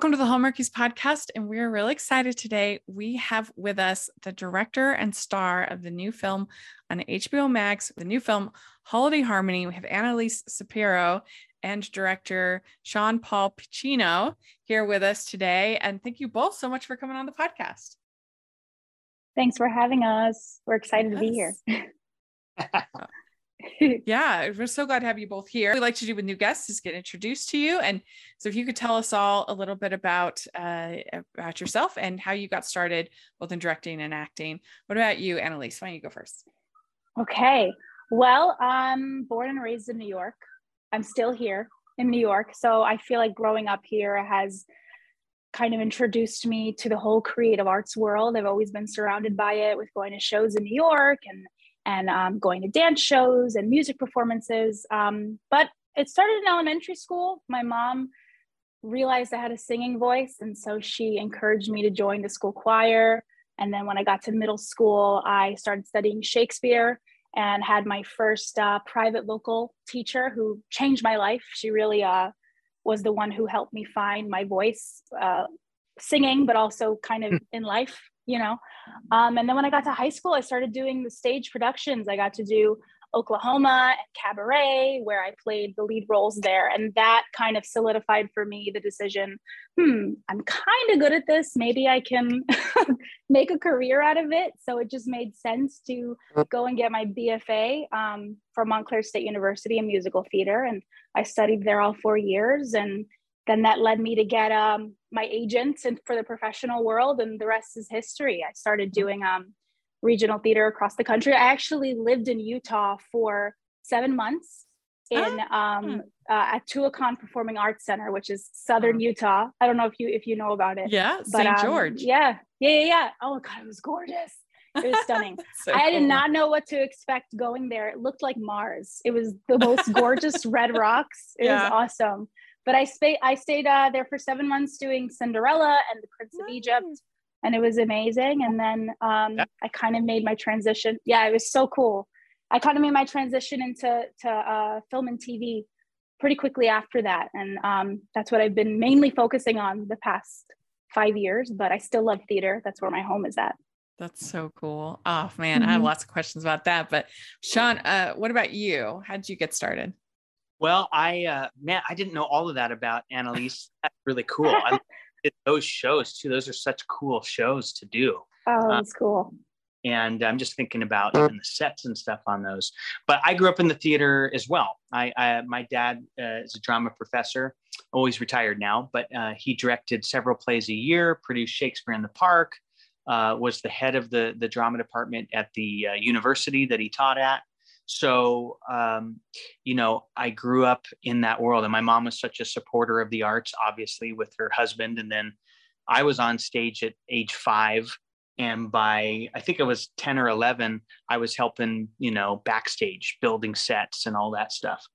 Welcome to the Hallmarkies podcast. And we're really excited today. We have with us the director and star of the new film on HBO Max, the new film Holiday Harmony. We have Annelise Cepero and director Shaun Paul Piccinino here with us today. And thank you both so much for coming on the podcast. Thanks for having us. We're excited yes. to be here. yeah, we're so glad to have you both here. We like to do with new guests is get introduced to you, and so if you could tell us all a little bit about uh, about yourself and how you got started both in directing and acting. What about you, Annelise? Why don't you go first? Okay. Well, I'm born and raised in New York. I'm still here in New York, so I feel like growing up here has kind of introduced me to the whole creative arts world. I've always been surrounded by it with going to shows in New York and and um, going to dance shows and music performances. Um, but it started in elementary school. My mom realized I had a singing voice, and so she encouraged me to join the school choir. And then when I got to middle school, I started studying Shakespeare and had my first uh, private local teacher who changed my life. She really uh, was the one who helped me find my voice, uh, singing, but also kind of in life you know? Um, and then when i got to high school i started doing the stage productions. I got to do oklahoma and cabaret where i played the lead roles there. And that kind of solidified for me the decision hmm i'm kind of good at this. Maybe i can make a career out of it. So it just made sense to go and get my bfa um, from montclair state university in musical theater. And i studied there all four years and then that led me to get um, my agent and for the professional world and the rest is history i started mm-hmm. doing um, regional theater across the country i actually lived in utah for seven months in oh. um, uh, at Tuacahn Performing Arts Center, which is southern. Utah. I don't know if you if you know about it. Yeah, St. Um, George. Yeah, yeah, yeah, yeah. Oh god, it was gorgeous. It was stunning. so I cool. did not know what to expect going there. It looked like Mars. It was the most gorgeous red rocks. It yeah. was awesome but I stayed I stayed uh, there for seven months doing Cinderella and the Prince nice. of Egypt, and it was amazing. And then um, yeah. I kind of made my transition. Yeah, it was so cool. I kind of made my transition into to uh, film and TV pretty quickly after that, and um, that's what I've been mainly focusing on the past five years. But I still love theater. That's where my home is at. That's so cool. Oh man, mm-hmm. I have mm-hmm. lots of questions about that. But Shaun, uh, what about you? How did you get started? Well, I uh, man, I didn't know all of that about Annelise. That's really cool. I those shows too. Those are such cool shows to do. Oh, um, that's um, cool. And I'm just thinking about even the sets and stuff on those. But I grew up in the theater as well. I, I my dad uh, is a drama professor, always retired now, but uh, he directed several plays a year, produced Shakespeare in the Park, uh, was the head of the the drama department at the uh, university that he taught at. So, um, you know, I grew up in that world, and my mom was such a supporter of the arts, obviously, with her husband. And then I was on stage at age five. And by, I think it was 10 or 11, I was helping, you know, backstage, building sets and all that stuff.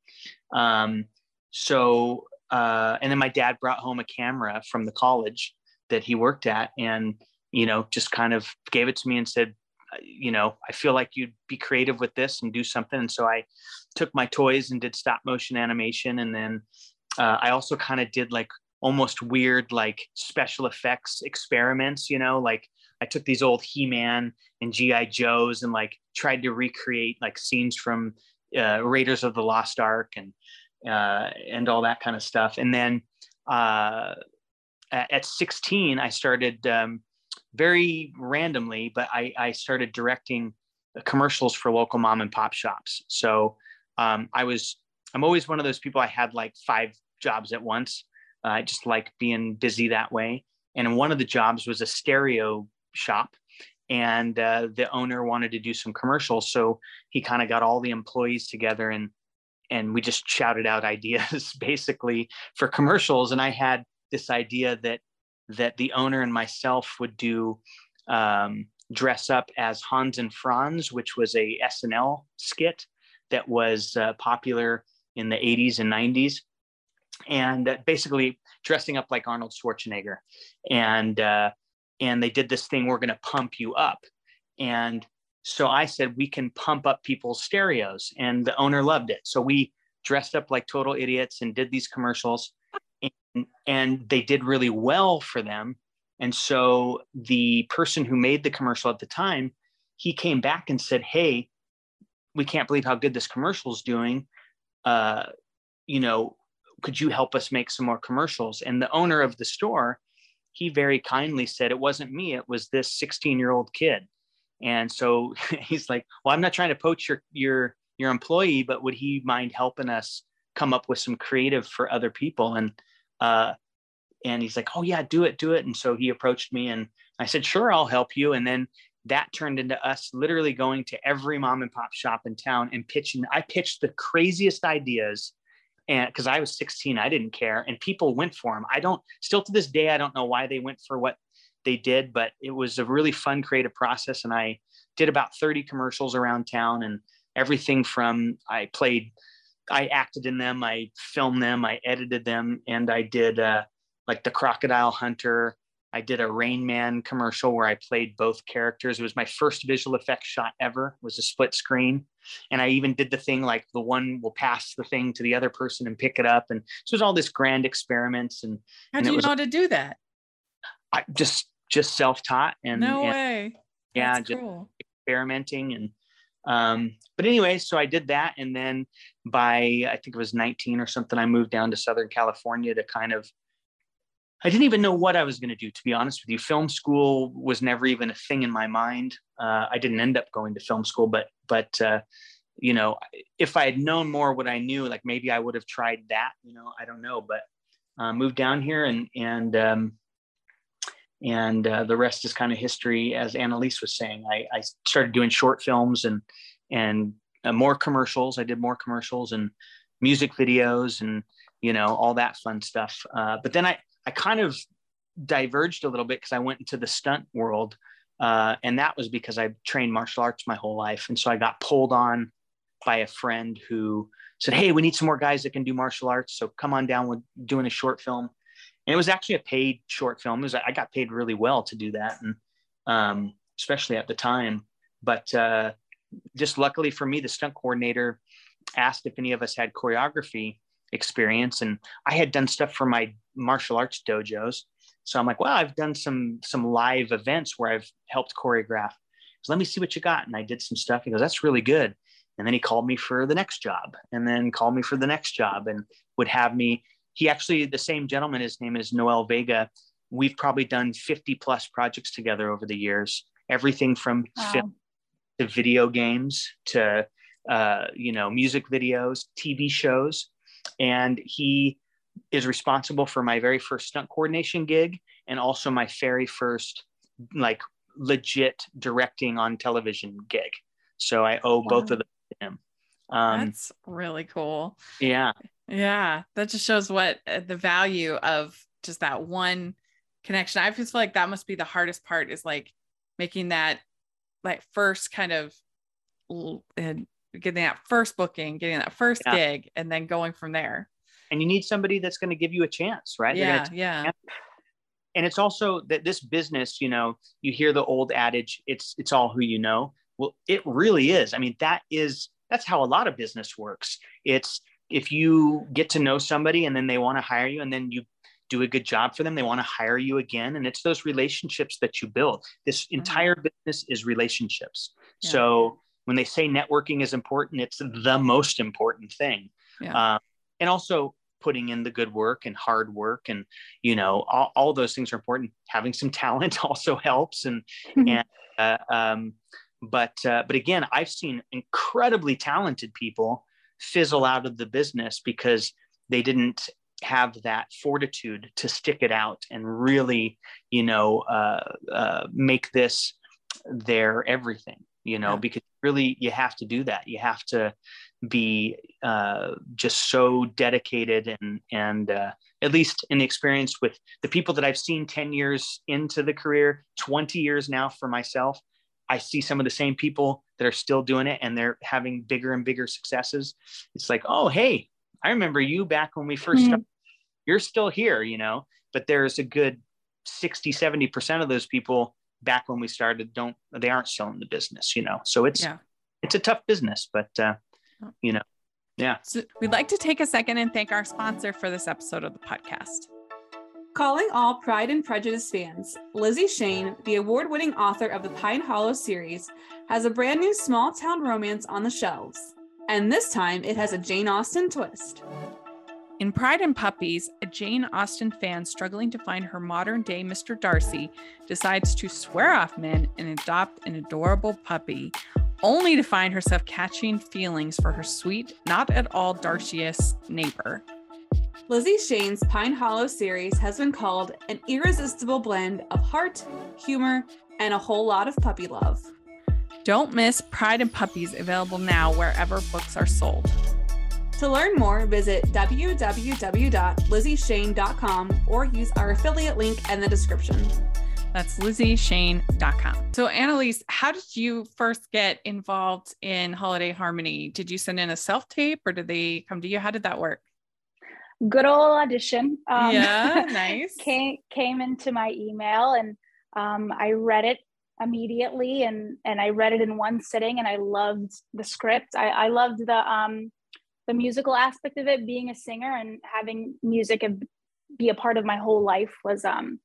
Um, so, uh, and then my dad brought home a camera from the college that he worked at and, you know, just kind of gave it to me and said, you know, I feel like you'd be creative with this and do something. And so I took my toys and did stop motion animation. And then uh, I also kind of did like almost weird, like special effects experiments, you know, like I took these old He Man and G.I. Joes and like tried to recreate like scenes from uh, Raiders of the Lost Ark and, uh, and all that kind of stuff. And then uh, at 16, I started um, very randomly, but I, I started directing commercials for local mom and pop shops. So um, I was, I'm always one of those people. I had like five jobs at once. Uh, I just like being busy that way. And one of the jobs was a stereo shop, and uh, the owner wanted to do some commercials. So he kind of got all the employees together and and we just shouted out ideas basically for commercials. And I had this idea that that the owner and myself would do um, dress up as Hans and Franz, which was a SNL skit that was uh, popular in the 80s and 90s. And uh, basically dressing up like Arnold Schwarzenegger. And, uh, and they did this thing, we're going to pump you up. And so I said, we can pump up people's stereos. And the owner loved it. So we dressed up like total idiots and did these commercials. And they did really well for them. And so the person who made the commercial at the time, he came back and said, Hey, we can't believe how good this commercial is doing. Uh, you know, could you help us make some more commercials? And the owner of the store, he very kindly said, It wasn't me, it was this 16 year old kid. And so he's like, Well, I'm not trying to poach your, your, your employee, but would he mind helping us come up with some creative for other people? And, uh, and he's like, Oh, yeah, do it, do it. And so he approached me and I said, Sure, I'll help you. And then that turned into us literally going to every mom and pop shop in town and pitching. I pitched the craziest ideas and because I was 16, I didn't care, and people went for them. I don't still to this day, I don't know why they went for what they did, but it was a really fun creative process. And I did about 30 commercials around town, and everything from I played, I acted in them, I filmed them, I edited them, and I did uh, like the Crocodile Hunter. I did a Rain Man commercial where I played both characters. It was my first visual effects shot ever. It was a split screen, and I even did the thing like the one will pass the thing to the other person and pick it up. And so it was all this grand experiments. And how do you was, know how to do that? I just just self taught and no and, way. Yeah, That's just cool. experimenting and um, but anyway, so I did that, and then by I think it was 19 or something, I moved down to Southern California to kind of I didn't even know what I was going to do, to be honest with you. Film school was never even a thing in my mind. Uh, I didn't end up going to film school, but but uh, you know, if I had known more what I knew, like maybe I would have tried that. You know, I don't know, but uh, moved down here and and um, and uh, the rest is kind of history. As Annelise was saying, I, I started doing short films and and uh, more commercials. I did more commercials and music videos and you know all that fun stuff. Uh, but then I I kind of diverged a little bit because I went into the stunt world. Uh, and that was because I trained martial arts my whole life. And so I got pulled on by a friend who said, Hey, we need some more guys that can do martial arts. So come on down with doing a short film. And it was actually a paid short film. It was, I got paid really well to do that. And um, especially at the time. But uh, just luckily for me, the stunt coordinator asked if any of us had choreography experience. And I had done stuff for my martial arts dojos. So I'm like, well, I've done some some live events where I've helped choreograph. So let me see what you got. And I did some stuff. He goes, that's really good. And then he called me for the next job and then called me for the next job and would have me. He actually, the same gentleman, his name is Noel Vega. We've probably done 50 plus projects together over the years, everything from wow. film to video games to, uh, you know, music videos, TV shows. And he is responsible for my very first stunt coordination gig and also my very first like legit directing on television gig. So I owe wow. both of them to him. Um, That's really cool. Yeah. Yeah. That just shows what uh, the value of just that one connection. I just feel like that must be the hardest part is like making that like first kind of and getting that first booking, getting that first yeah. gig, and then going from there and you need somebody that's going to give you a chance, right? Yeah, yeah. And it's also that this business, you know, you hear the old adage, it's it's all who you know. Well, it really is. I mean, that is that's how a lot of business works. It's if you get to know somebody and then they want to hire you and then you do a good job for them, they want to hire you again. And it's those relationships that you build. This mm-hmm. entire mm-hmm. business is relationships. Yeah. So when they say networking is important, it's the most important thing. Yeah. Um, and also putting in the good work and hard work and you know all, all those things are important having some talent also helps and mm-hmm. and uh, um, but uh, but again i've seen incredibly talented people fizzle out of the business because they didn't have that fortitude to stick it out and really you know uh, uh make this their everything you know yeah. because really you have to do that you have to be uh, just so dedicated and and uh, at least in the experience with the people that I've seen 10 years into the career 20 years now for myself I see some of the same people that are still doing it and they're having bigger and bigger successes. It's like oh hey I remember you back when we 1st mm-hmm. started. You're still here you know but there's a good 60 70% of those people back when we started don't they aren't still in the business you know? So it's yeah. it's a tough business but uh you know yeah. So we'd like to take a second and thank our sponsor for this episode of the podcast Calling all Pride and Prejudice fans, Lizzie Shane, the award winning author of the Pine Hollow series, has a brand new small town romance on the shelves. And this time it has a Jane Austen twist. In Pride and Puppies, a Jane Austen fan struggling to find her modern day Mr. Darcy decides to swear off men and adopt an adorable puppy, only to find herself catching feelings for her sweet, not at all Darcy-esque neighbor. Lizzie Shane's Pine Hollow series has been called an irresistible blend of heart, humor, and a whole lot of puppy love. Don't miss Pride and Puppies available now wherever books are sold. To learn more, visit www.lizzieshane.com or use our affiliate link in the description. That's lizzieshane.com. So, Annelise, how did you first get involved in Holiday Harmony? Did you send in a self tape or did they come to you? How did that work? Good old audition. Um, yeah, nice. came came into my email and um, I read it immediately and and I read it in one sitting and I loved the script. I, I loved the um, the musical aspect of it. Being a singer and having music be a part of my whole life was um,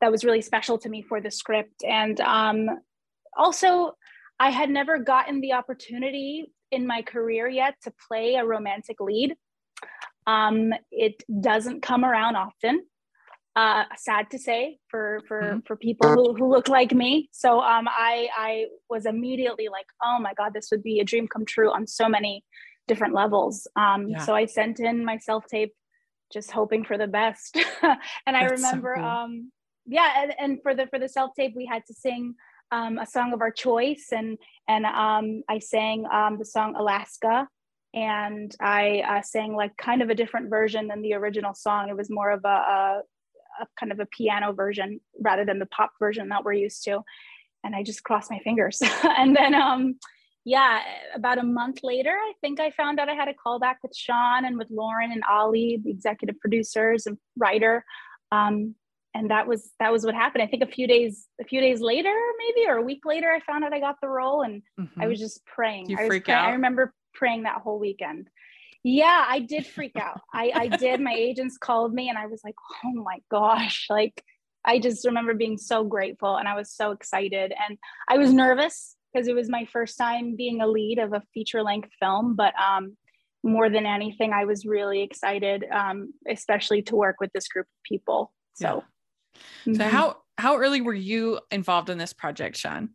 that was really special to me for the script. And um, also, I had never gotten the opportunity in my career yet to play a romantic lead. Um, it doesn't come around often. Uh, sad to say for for mm-hmm. for people who, who look like me. So um, I I was immediately like, oh my god, this would be a dream come true on so many different levels. Um, yeah. So I sent in my self tape, just hoping for the best. and That's I remember, so cool. um, yeah, and, and for the for the self tape, we had to sing um, a song of our choice, and and um, I sang um, the song Alaska and I uh, sang like kind of a different version than the original song. It was more of a, a, a, kind of a piano version rather than the pop version that we're used to. And I just crossed my fingers. and then, um, yeah, about a month later, I think I found out I had a call back with Shaun and with Lauren and Ali, the executive producers and writer. Um, and that was that was what happened. I think a few days a few days later, maybe or a week later, I found out I got the role, and mm-hmm. I was just praying. You I freak praying. out. I remember praying that whole weekend. Yeah, I did freak out. I, I did. My agents called me and I was like, oh my gosh. Like, I just remember being so grateful and I was so excited. And I was nervous because it was my first time being a lead of a feature length film. But um, more than anything, I was really excited, um, especially to work with this group of people. So, yeah. so mm-hmm. how how early were you involved in this project, Shaun?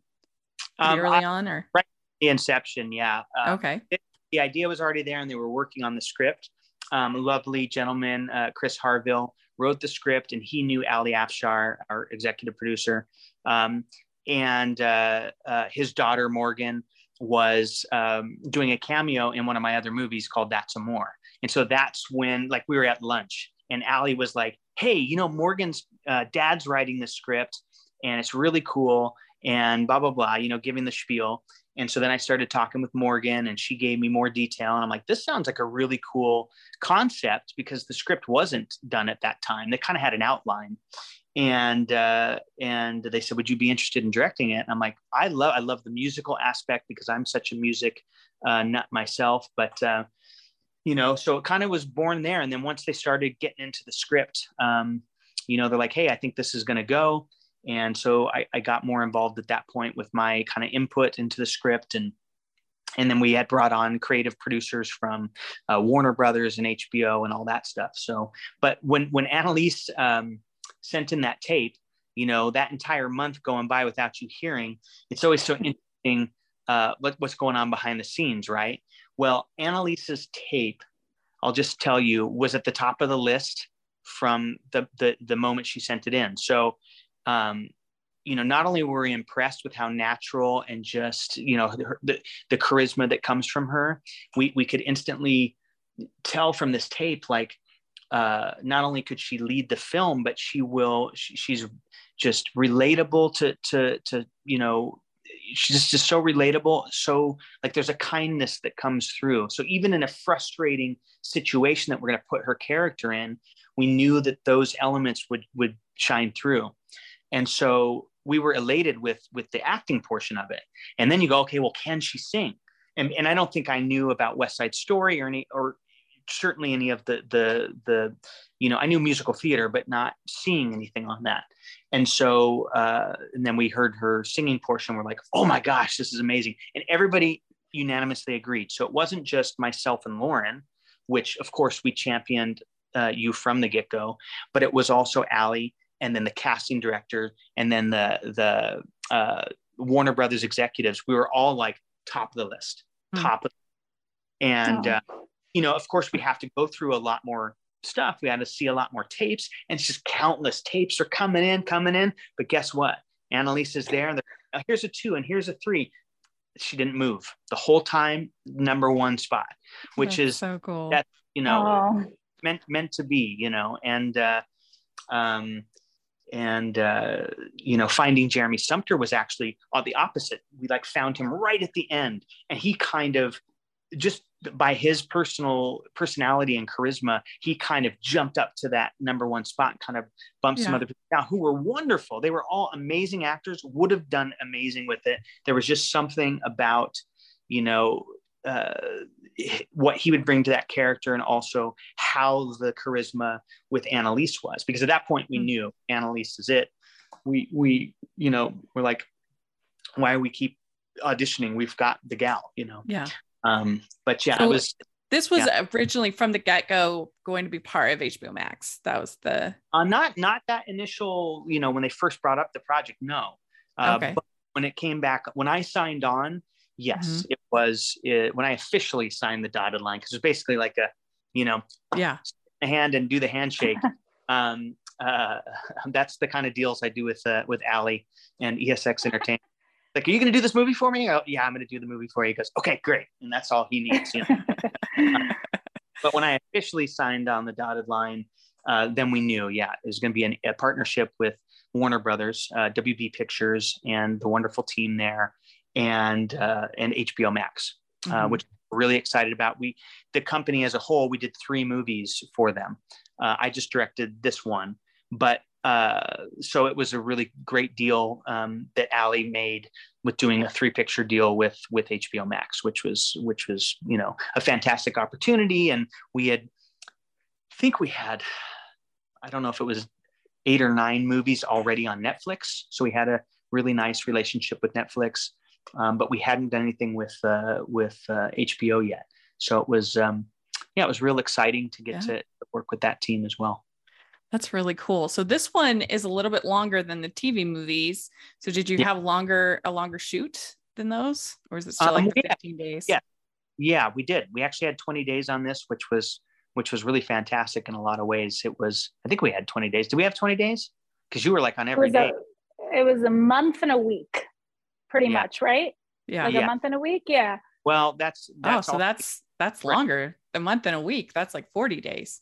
Um, early I, on, or right the inception? Yeah. Uh, okay. It, the idea was already there and they were working on the script. Um, lovely gentleman, uh, Chris Harville, wrote the script and he knew Ali Afshar, our executive producer. Um, and uh, uh, his daughter, Morgan, was um, doing a cameo in one of my other movies called That's Amor. And so that's when, like, we were at lunch and Ali was like, Hey, you know, Morgan's uh, dad's writing the script and it's really cool and blah, blah, blah, you know, giving the spiel. And so then I started talking with Morgan and she gave me more detail. And I'm like, this sounds like a really cool concept because the script wasn't done at that time. They kind of had an outline. And uh, and they said, Would you be interested in directing it? And I'm like, I love I love the musical aspect because I'm such a music uh, nut myself. But uh, you know, so it kind of was born there. And then once they started getting into the script, um, you know, they're like, hey, I think this is gonna go and so I, I got more involved at that point with my kind of input into the script and and then we had brought on creative producers from uh, Warner Brothers and HBO and all that stuff. So, but when when Annelise um, sent in that tape, you know, that entire month going by without you hearing, it's always so interesting uh, what, what's going on behind the scenes, right? Well, Annelise's tape, I'll just tell you, was at the top of the list from the the, the moment she sent it in. So um, you know, not only were we impressed with how natural and just, you know, the, the charisma that comes from her, we, we could instantly tell from this tape, like, uh, not only could she lead the film, but she will, she, she's just relatable to, to, to, you know, she's just, just so relatable. So like there's a kindness that comes through. So even in a frustrating situation that we're going to put her character in, we knew that those elements would, would shine through and so we were elated with with the acting portion of it and then you go okay well can she sing and, and i don't think i knew about west side story or any or certainly any of the the the you know I knew musical theater, but not seeing anything on that. And so uh, and then we heard her singing portion. We're like, oh my gosh, this is amazing, and everybody unanimously agreed. So it wasn't just myself and Lauren, which of course we championed uh, you from the get go, but it was also Ali and then the casting director and then the the uh, Warner Brothers executives. We were all like top of the list, mm. top of, and oh. uh, you know, of course, we have to go through a lot more stuff. We had to see a lot more tapes, and it's just countless tapes are coming in, coming in. But guess what? Annelise is there, and oh, here's a two, and here's a three. She didn't move the whole time. Number one spot, which That's is so cool. That you know Oh, meant meant to be. You know, and uh, um, and uh, you know finding jeremy sumpter was actually on the opposite. We like found him right at the end and he kind of just by his personal personality and charisma he kind of jumped up to that number one spot kind of bumped some other people down who were wonderful. They were all amazing actors would have done amazing with it. There was just something about you know uh, what he would bring to that character and also how the charisma with Annelise was because at that point we Mm. knew Annelise is it. We we you know we're like, why we keep auditioning? We've got the gal, you know. yeah. Um, but yeah, So- it was This was originally from the get go going to be part of HBO Max. That was the uh, not not that initial you know when they first brought up the project. No, uh, Okay. but when it came back when I signed on, yes, it was it, when I officially signed the dotted line because it was basically like a you know yeah. hand and do the handshake. um, uh, that's the kind of deals I do with uh, with Ali and ESX Entertainment. Like, are you going to do this movie for me? Oh, yeah, I'm going to do the movie for you. He goes, okay, great, and that's all he needs. You know? but when I officially signed on the dotted line, uh, then we knew, yeah, it was going to be an, a partnership with Warner Brothers, uh, WB Pictures, and the wonderful team there, and uh, and HBO Max uh, Mhm. which we're really excited about. We, the company as a whole, we did three movies for them. Uh, I just directed this one, but uh, so it was a really great deal um, that Ali made with doing a three picture deal with with HBO Max, which was which was you know a fantastic opportunity. And we had, I think we had, I don't know if it was eight or nine movies already on Netflix, so we had a really nice relationship with Netflix um, but we hadn't done anything with uh, with uh, HBO yet. So it was um, yeah, it was real exciting to get Yeah. to work with that team as well. That's really cool. So this one is a little bit longer than the TV movies. So did you Yeah. have longer a longer shoot than those, or is it still Um, like yeah. 15 days? Yeah. Yeah, we did. We actually had 20 days on this, which was which was really fantastic in a lot of ways. It was I think we had 20 days. Did we have 20 days? Because you were like on it every was day. a it was a month and a week, pretty Yeah. much, right? Yeah. Like Yeah. a month and a week. Yeah. Well, that's oh, so all- that's that's longer. A month and a week. That's like 40 days.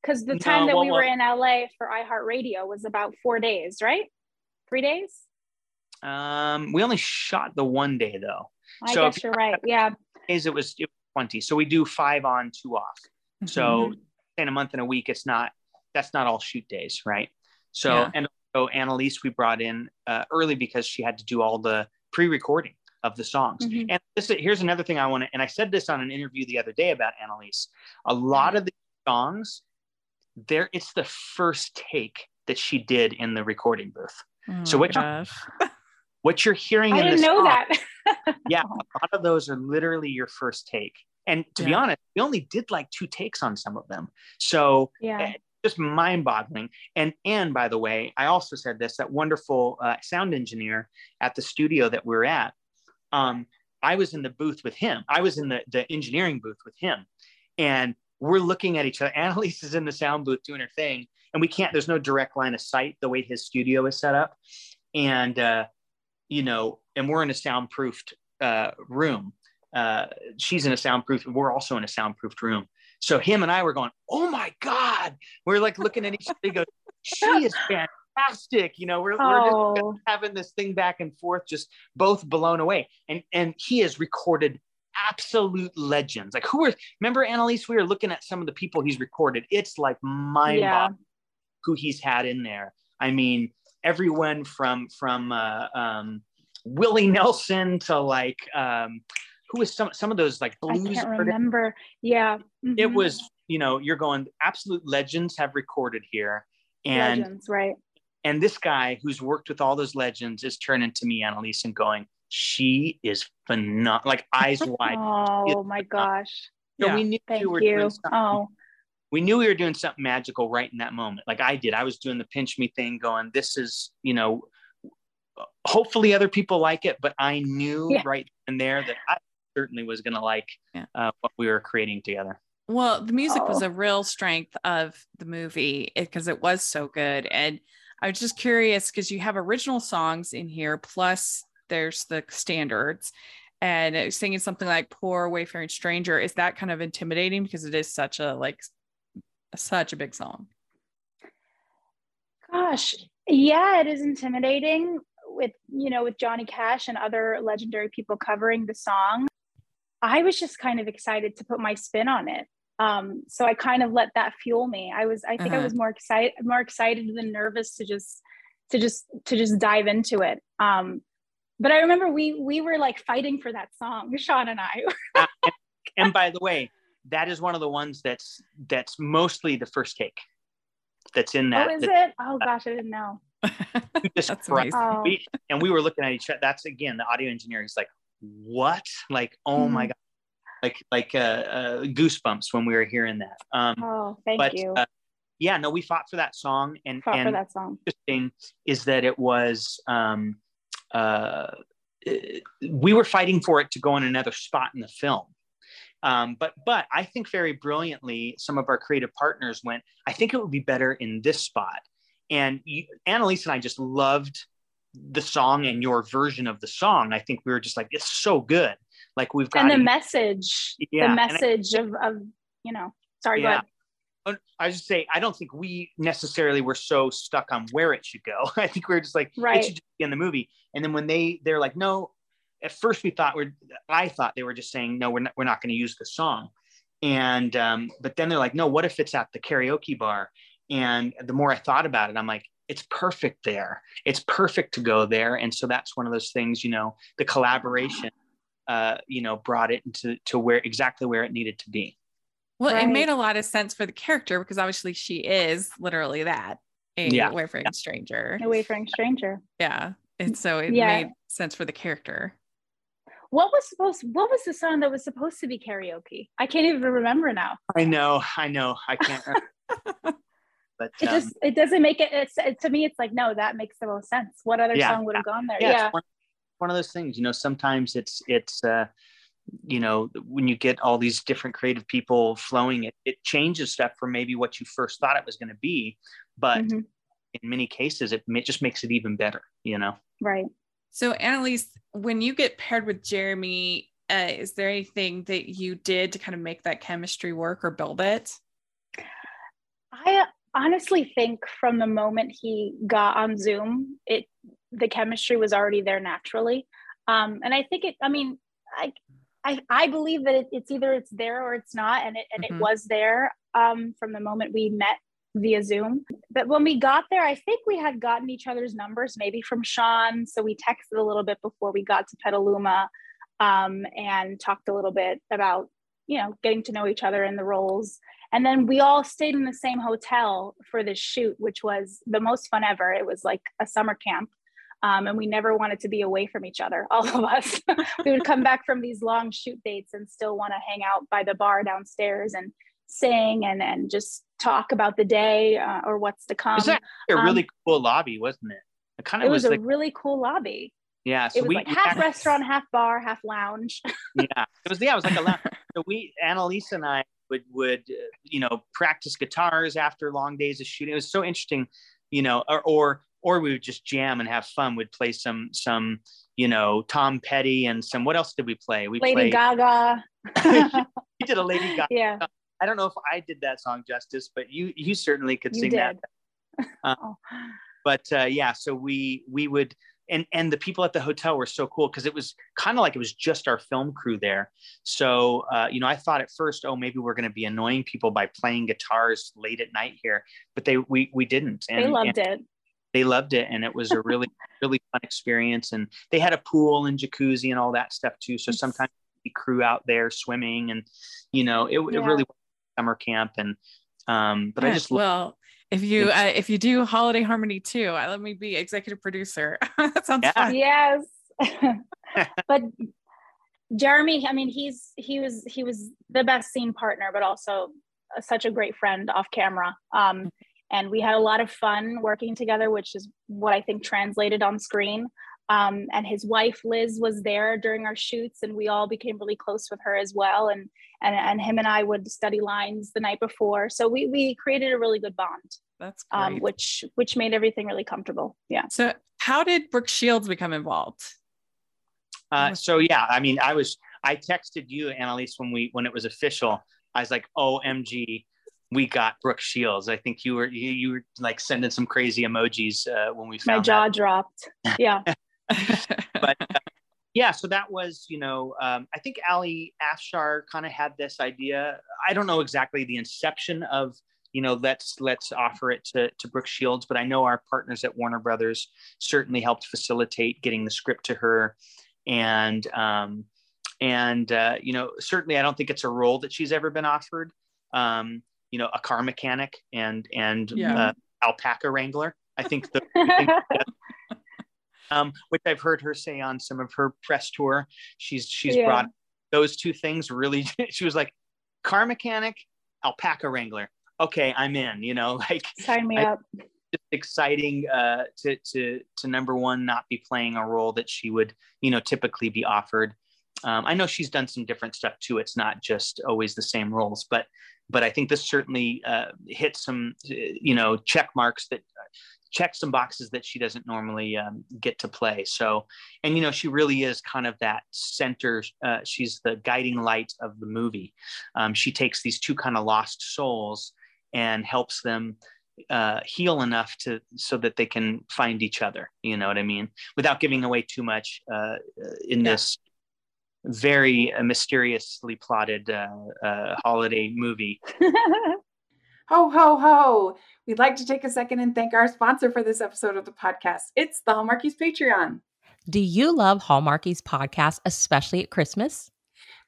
Because the No, time that well, we were well- in LA for iHeartRadio was about four days, right? Three days? um, we only shot the one day though. I So guess you're right. Yeah. Days it was, it was 20. So we do five on, two off. Mm-hmm. So in a month and a week, it's not that's not all shoot days, right? So Yeah. and so Annelise we brought in uh, early because she had to do all the pre-recording of the songs. Mhm. And this is, here's another thing I want to, and I said this on an interview the other day about Annelise. A lot of the songs, there it's the first take that she did in the recording booth. Oh So what- gosh. What you're hearing is I didn't know song, that. yeah, a lot of those are literally your first take. And to be honest, we only did like two takes on some of them. So yeah. Just mind-boggling. And and by the way, I also said this: that wonderful uh, sound engineer at the studio that we're at. Um, I was in the booth with him. I was in the the engineering booth with him, and we're looking at each other. Annelise is in the sound booth doing her thing, and we can't. There's no direct line of sight the way his studio is set up, and uh, you know, and we're in a soundproofed uh, room. Uh, she's in a soundproof. We're also in a soundproofed room. So him and I were going, "Oh my god!" We're like looking at each other. He goes, "She is fantastic." You know, we're, we're just Oh, having this thing back and forth, just both blown away. And and he has recorded absolute legends. Like who were? Remember, Annelise? We were looking at some of the people he's recorded. It's like mind Yeah. who he's had in there. I mean, everyone from from uh, um, Willie Nelson to like um, who was some some of those like blues? I can't artists. remember. Yeah. It Mhm. was you know, you're going absolute legends have recorded here. And Legends, right? and this guy who's worked with all those legends is turning to me, Annelise, and going, she is phenomenal, like eyes wide. Oh my gosh. So Yeah. we knew Thank we were you. doing something. Oh, We knew we were doing something magical right in that moment. Like I did. I was doing the pinch me thing, going, "This is, you know, hopefully other people like it." But I knew Yeah. right and there that I certainly was going to like Yeah. uh, what we were creating together. Well, the music was Oh. a real strength of the movie because it was so good. And I was just curious because you have original songs in here, plus there's the standards. And it was singing something like "Poor Wayfaring Stranger" is that kind of intimidating because it is such a like such a big song. gosh. Yeah, it is intimidating with, you know, with Johnny Cash and other legendary people covering the song. I was just kind of excited to put my spin on it. Um, so I kind of let that fuel me. I was, I think I Uh-huh. was more excited, more excited than nervous to just, to just, to just dive into it. Um, but I remember we, we were like fighting for that song, Shaun and I. Uh, and, and by the way, that is one of the ones that's that's mostly the first take. That's in that. oh, is that it? Oh gosh, I didn't know. That's cried. amazing. Oh, we, and we were looking at each other. That's again the audio engineer is like, what? Like, oh my Mhm. god, like like uh, uh, goosebumps when we were hearing that. Um, oh, thank but you. uh, yeah, no, we fought for that song, and Fought and for that song. interesting is that it was um, uh, we were fighting for it to go in another spot in the film. Um, but but I think very brilliantly, some of our creative partners went. I think it would be better in this spot. And you, Annelise and I just loved the song and your version of the song. I think we were just like, it's so good. Like we've got And the to- message, Yeah, the and I- message of, of, you know, sorry, go Yeah. ahead. I just say I don't think we necessarily were so stuck on where it should go. I think we were just like Right. it should just be in the movie. And then when they they're like, no, at first we thought we're I thought they were just saying no, we're not we're not going to use the song. And um, but then they're like, no, what if it's at the karaoke bar? And the more I thought about it, I'm like, it's perfect there. It's perfect to go there. And so that's one of those things, you know, the collaboration, uh, you know, brought it into to where exactly where it needed to be. Well, it made a lot of sense for the character because obviously she is literally that a Yeah. wayfaring stranger. A wayfaring stranger. Yeah. And so it Yeah. made sense for the character. What was supposed, what was the song that was supposed to be karaoke? I can't even remember now. I know, I know, I can't. remember. but It um, just, it doesn't make it, it's, it, to me, it's like, no, that makes the most sense. What other Yeah. song would have gone there? yeah, Yeah. It's one, one of those things. You know, sometimes it's it's uh, you know when you get all these different creative people flowing, it it changes stuff from maybe what you first thought it was going to be, but Mhm. in many cases, it ma- just makes it even better. You know. Right. So, Annelise, when you get paired with Jeremy, uh, is there anything that you did to kind of make that chemistry work or build it? I honestly think from the moment he got on Zoom, it the chemistry was already there naturally. Um, and I think it. I mean, I I, I believe that it, it's either it's there or it's not, and it and Mhm. it was there um, from the moment we met via Zoom. But when we got there, I think we had gotten each other's numbers, maybe from Shaun. So we texted a little bit before we got to Petaluma, um, and talked a little bit about you know getting to know each other and the roles. And then we all stayed in the same hotel for this shoot, which was the most fun ever. It was like a summer camp. Um, and we never wanted to be away from each other, all of us. we would come back from these long shoot dates and still want to hang out by the bar downstairs and sing and, and just talk about the day uh, or what's to come. It was a um, really cool lobby, wasn't it? It kind it of was, was, a like really cool lobby. yeah. So It was we like we half actually- restaurant, half bar, half lounge. yeah it was yeah it was like a lounge. so we annelise and i would would uh, you know practice guitars after long days of shooting it was so interesting you know or or, or we would just jam and have fun we'd play some some you know tom petty and some what else did we play we Lady played Gaga. we did a lady gaga yeah, i don't know if i did that song justice but you you certainly could you sing did. that Uh, Oh. but uh, yeah so we we would and and the people at the hotel were so cool because it was kind of like it was just our film crew there. So uh, you know i thought at first oh maybe we're going to be annoying people by playing guitars late at night here but they we we didn't and they loved and it. they loved it and it was a really really fun experience and they had a pool and jacuzzi and all that stuff too so sometimes the crew out there swimming and you know it, it really was summer camp and um but i just well, if you uh, if you do Holiday Harmony too, uh, let me be executive producer. that sounds Yeah. fun. yes but jeremy i mean he's he was he was the best scene partner but also uh, such a great friend off camera um and we had a lot of fun working together which is what i think translated on screen um, and his wife liz was there during our shoots and we all became really close with her as well and and, and him and i would study lines the night before so we we created a really good bond That's great. um, which which made everything really comfortable yeah so, how did Brooke Shields become involved? Uh, so yeah, I mean, I was I texted you, Annelise, when we when it was official. I was like, "OMG, we got Brooke Shields." I think you were you, you were like sending some crazy emojis uh, when we found my jaw that. dropped yeah But uh, yeah, so that was you know um, I think Ali Afshar kind of had this idea. I don't know exactly the inception of you know let's let's offer it to to Brooke Shields, but I know our partners at Warner Brothers certainly helped facilitate getting the script to her and um, and uh, you know certainly I don't think it's a role that she's ever been offered. Um, you know, a car mechanic and and Yeah. uh, alpaca wrangler. I think the um, which I've heard her say on some of her press tour. She's she's Yeah. brought those two things really. she was like car mechanic, alpaca wrangler. Okay, I'm in. You know, like Sign me I- up. just exciting uh, to to to number one not be playing a role that she would you know typically be offered. Um, I know she's done some different stuff too. It's not just always the same roles, but but I think this certainly uh, hit some uh, you know check marks that check some boxes that she doesn't normally um, get to play. So and you know she really is kind of that center. Uh, she's the guiding light of the movie. Um, she takes these two kind of lost souls and helps them uh, heal enough to so that they can find each other. You know what I mean? Without giving away too much uh, in Yeah. this very uh, mysteriously plotted uh, uh, holiday movie. Ho, ho, ho. We'd like to take a second and thank our sponsor for this episode of the podcast. It's the Hallmarkies Patreon. Do you love Hallmarkies podcast, especially at Christmas?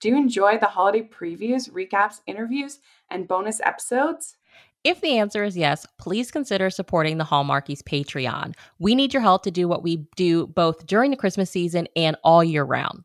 Do you enjoy the holiday previews, recaps, interviews, and bonus episodes? If the answer is yes, please consider supporting the Hallmarkies Patreon. We need your help to do what we do both during the Christmas season and all year round.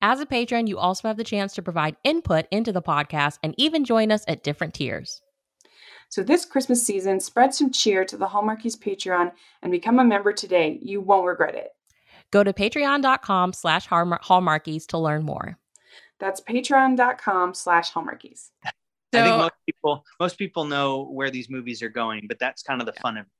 As a patron, you also have the chance to provide input into the podcast and even join us at different tiers. So this Christmas season, spread some cheer to the Hallmarkies Patreon and become a member today. You won't regret it. Go to patreon.com slash hallmarkies to learn more. That's patreon.com slash hallmarkies. I think most people most people know where these movies are going, but that's kind of the fun of it.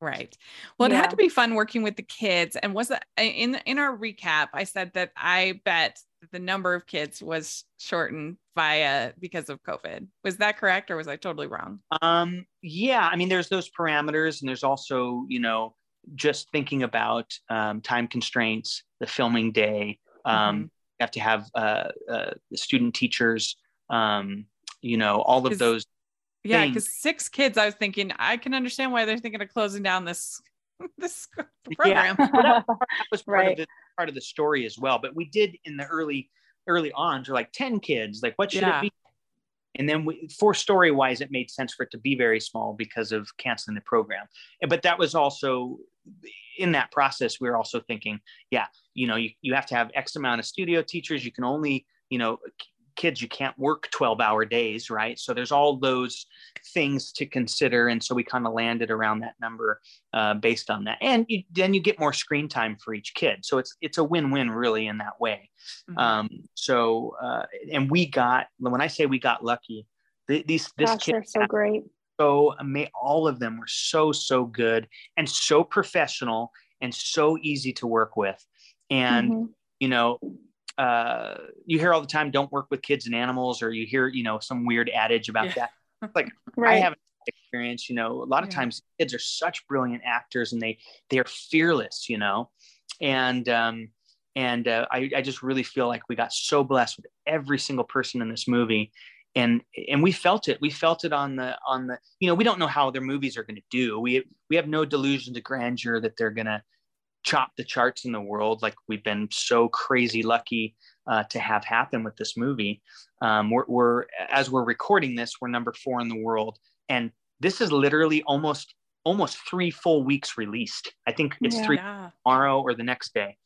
Right. Well, it Yeah. had to be fun working with the kids. And was that in in our recap? I said that I bet the number of kids was shortened via because of COVID. Was that correct, or was I totally wrong? Um, yeah, I mean, there's those parameters, and there's also, you know, just thinking about um, time constraints, the filming day. Um, You have to have uh, uh, the student teachers, um, you know, all of those. Yeah, because six kids. I was thinking I can understand why they're thinking of closing down this this program. yeah. That was part Right. of the part of the story as well. But we did in the early early on to like ten kids. Like, what should Yeah. it be? And then we, for story wise, it made sense for it to be very small because of canceling the program. But that was also in that process. We were also thinking, yeah, you know, you, you have to have X amount of studio teachers. You can only, you know, kids, you can't work 12 hour days, right? So there's all those things to consider. And so we kind of landed around that number uh, based on that. And you, then you get more screen time for each kid. So it's, it's a win-win really in that way. Mhm. Um, so, uh, and we got, when I say we got lucky, th- these, this Gosh, kid so great. so ama- all of them were so so good and so professional and so easy to work with and Mhm. you know uh, you hear all the time don't work with kids and animals or you hear you know some weird adage about Yeah. that like I Right. have experience, you know, a lot of Yeah. times kids are such brilliant actors and they they are fearless, you know. And um and uh, I, I just really feel like we got so blessed with every single person in this movie and and we felt it we felt it on the on the you know we don't know how their movies are going to do we we have no delusions of grandeur that they're going to chop the charts in the world like we've been so crazy lucky uh, to have happen with this movie um, we're, we're as we're recording this we're number four in the world and this is literally almost almost three full weeks released i think it's Yeah. three tomorrow or the next day.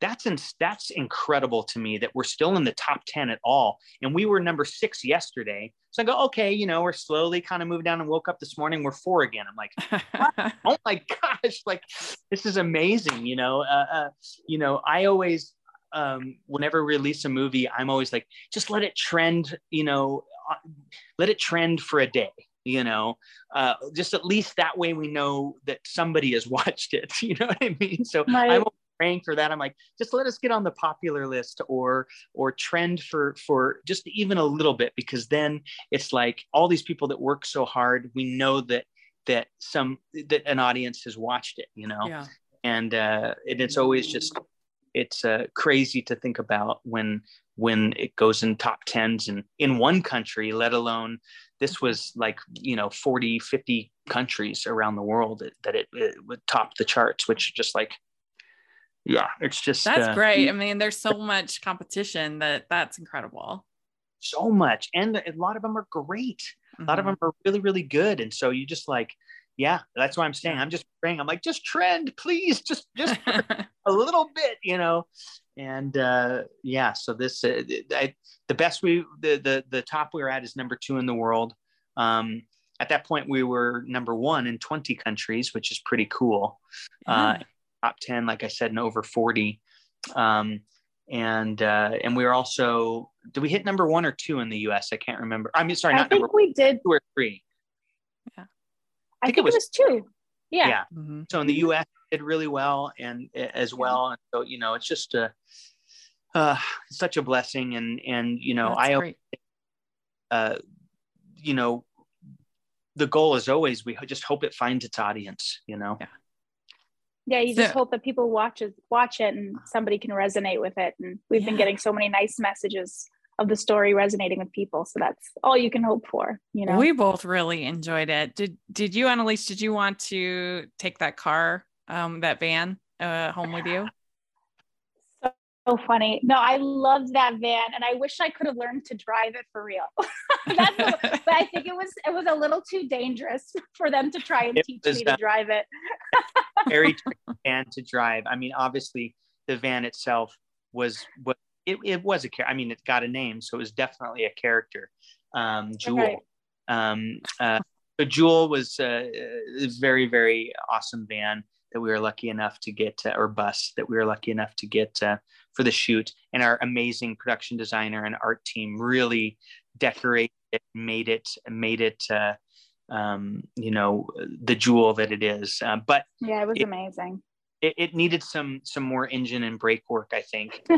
That's in, that's incredible to me that we're still in the top 10 at all. And we were number six yesterday. So I go, okay, you know, we're slowly kind of moving down and woke up this morning. We're four again. I'm like, oh my gosh, like this is amazing. You know, uh, uh, you know, I always, um, whenever we release a movie, I'm always like, just let it trend, you know, uh, let it trend for a day, you know, uh, just at least that way we know that somebody has watched it. You know what I mean? So Right. I'm praying for that. I'm like, just let us get on the popular list or or trend for for just even a little bit, because then it's like all these people that work so hard, we know that that some that an audience has watched it, you know, yeah. and uh, and it's always just it's uh, crazy to think about when when it goes in top tens and in one country, let alone this was like you know 40 50 countries around the world that, that it, it would top the charts which just like yeah. It's just That's uh, great. I mean, there's so much competition that that's incredible. so much. And a lot of them are great. A lot of them are really really good. And so you just like yeah that's why i'm saying i'm just praying. I'm like just trend please. Just just a little bit you know? And uh yeah so this uh, I, the best we the, the the top we were at is number two in the world. Um at that point we were number one in 20 countries which is pretty cool. Uh Yeah. Top 10 like i said in over 40 um and uh and we were also did we hit number one or two in the us i can't remember i mean sorry I not number think we did. two or three Yeah, I think think, it it was two. Yeah. yeah Mhm. so in the us did really well and as well and so you know it's just a uh such a blessing and and you know That's i great. uh you know the goal is always we just hope it finds its audience you know Yeah. Yeah, you just So- hope that people watch it, watch it, and somebody can resonate with it. And we've been getting so many nice messages of the story resonating with people. So that's all you can hope for. You know, We both really enjoyed it. Did did you, Annelise, did you want to take that car, um, that van uh home with you? So funny. No, I loved that van, and I wish I could have learned to drive it for real. that's the, but I think it was it was a little too dangerous for them to try and It teach was, me to uh, drive it. very tricky van to drive i mean obviously the van itself was what it, it was a char- i mean it got a name so it was definitely a character um jewel Right. um uh so jewel was uh, a very very awesome van that we were lucky enough to get uh, or bus that we were lucky enough to get uh, for the shoot and our amazing production designer and art team really decorated it made it made it uh, um, you know the jewel that it is uh, but Yeah, it was it- amazing. it, it needed some some more engine and brake work i think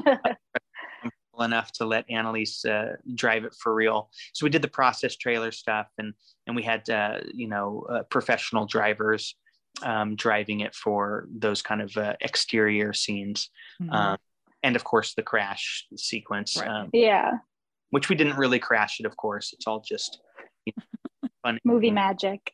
enough to let Annelise uh, drive it for real. So we did the process trailer stuff, and and we had uh, you know uh, professional drivers um, driving it for those kind of uh, exterior scenes, Mhm. um, and of course the crash sequence, Right. um, yeah, which we didn't really crash it. Of course, it's all just you know, fun. movie magic.